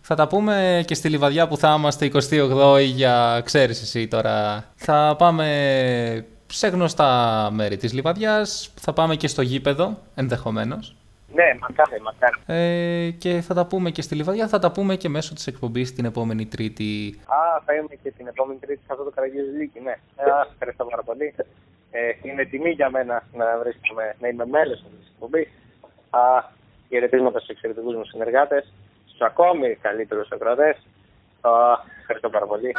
θα τα πούμε και στη Λιβαδιά που θα είμαστε 28 για ξέρεις εσύ τώρα. Θα πάμε σε γνωστά μέρη της Λιβαδιάς. Θα πάμε και στο γήπεδο ενδεχομένως. Ναι, μακάρι, μακάρι. Ε, και θα τα πούμε και στη Λιβαδιά, θα τα πούμε και μέσω της εκπομπής την επόμενη Τρίτη. Α, θα είμαι και την επόμενη Τρίτη σε αυτό το Καραγιοζηλίκι, ναι. Ε, ευχαριστώ πάρα πολύ. Ε, είναι τιμή για μένα να, βρίσκομαι, να είμαι μέλος αυτής της εκπομπής. Α, χαιρετίσματα στους εξαιρετικούς μου συνεργάτες, στους ακόμη καλύτερους ακροατές. Ευχαριστώ πάρα πολύ.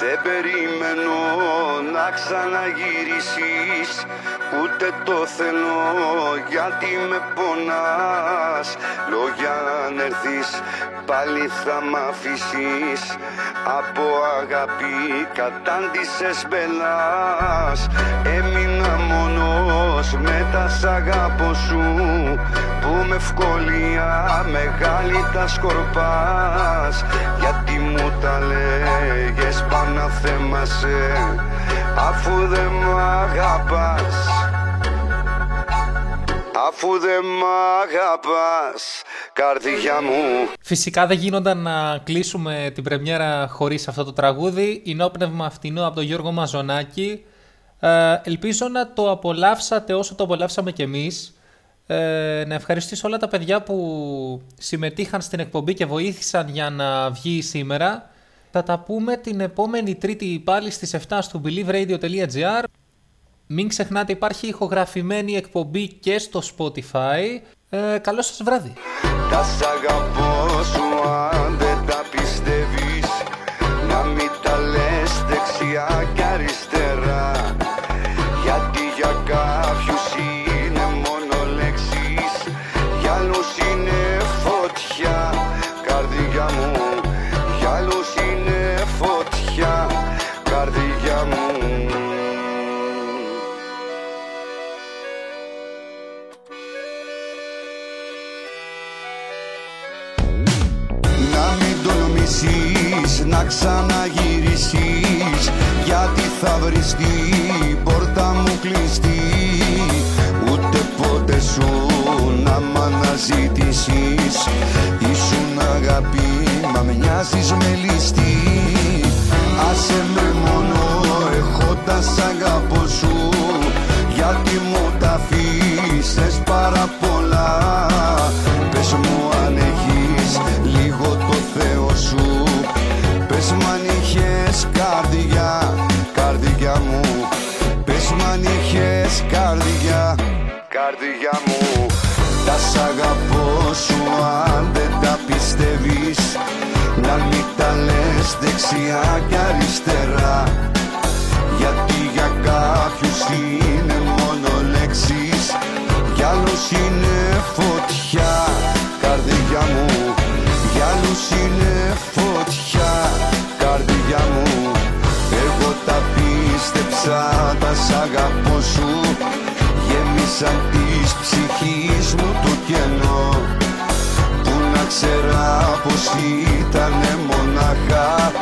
Δεν περιμένω να ξαναγυρίσεις Ούτε το θέλω γιατί με πονάς. Λόγια αν έρθεις πάλι θα μ' αφήσεις. Από αγάπη κατάντησες μπελάς. Έμεινα μόνος με τα σ' αγάπω σου Που με ευκολία μεγάλη τα σκορπάς. Γιατί μου τα λέγες πάνω θέμασε Αφού δεν μ' αγαπάς Αφού δεν μ' αγαπάς καρδιά μου Φυσικά δεν γίνονταν να κλείσουμε την πρεμιέρα χωρίς αυτό το τραγούδι. Ινόπνευμα φτηνό από τον Γιώργο Μαζονάκη. Ε, ελπίζω να το απολαύσατε όσο το απολαύσαμε κι εμείς. Ε, να ευχαριστήσω όλα τα παιδιά που συμμετείχαν στην εκπομπή και βοήθησαν για να βγει σήμερα. Θα τα πούμε την επόμενη τρίτη πάλι στις 7 στο believeradio.gr Μην ξεχνάτε υπάρχει ηχογραφημένη εκπομπή και στο Spotify. Ε, καλό σας βράδυ. Τα σ' αγαπώ σου να ξαναγυρίσεις Γιατί θα βρεις την πόρτα μου κλειστή. Ούτε ποτέ σου να μ' αναζητήσεις. Ήσουν αγάπη μα μοιάζεις με ληστή σου αν δεν τα πιστεύεις. Να μην τα λες δεξιά και αριστερά. Γιατί για κάποιους είναι μόνο λέξεις Για άλλους είναι φωτιά. Καρδιά μου Για άλλους είναι φωτιά. Καρδιά μου Εγώ τα πίστεψα Τα σ' αγαπώ σου. Γέμισαν της ψυχής μου το κενό. Που να ξέρα πως ήτανε μονάχα.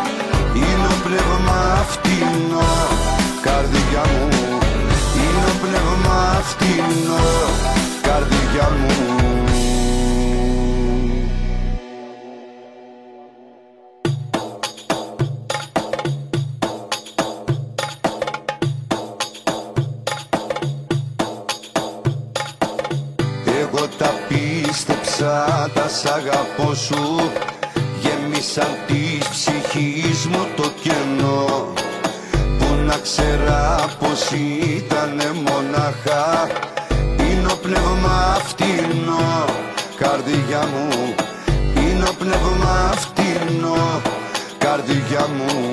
Είναι ο πνεύμα φτηνό Καρδιά μου Είναι ο πνεύμα φτηνό Καρδιά μου πίστεψα, τα σ' αγαπώ σου. Γέμισαν της ψυχής μου το κενό. Που να ξέρα πως ήτανε μονάχα. Είναι ο πνεύμα φτηνό. Καρδιά μου Είναι ο πνεύμα φτηνό. Καρδιά μου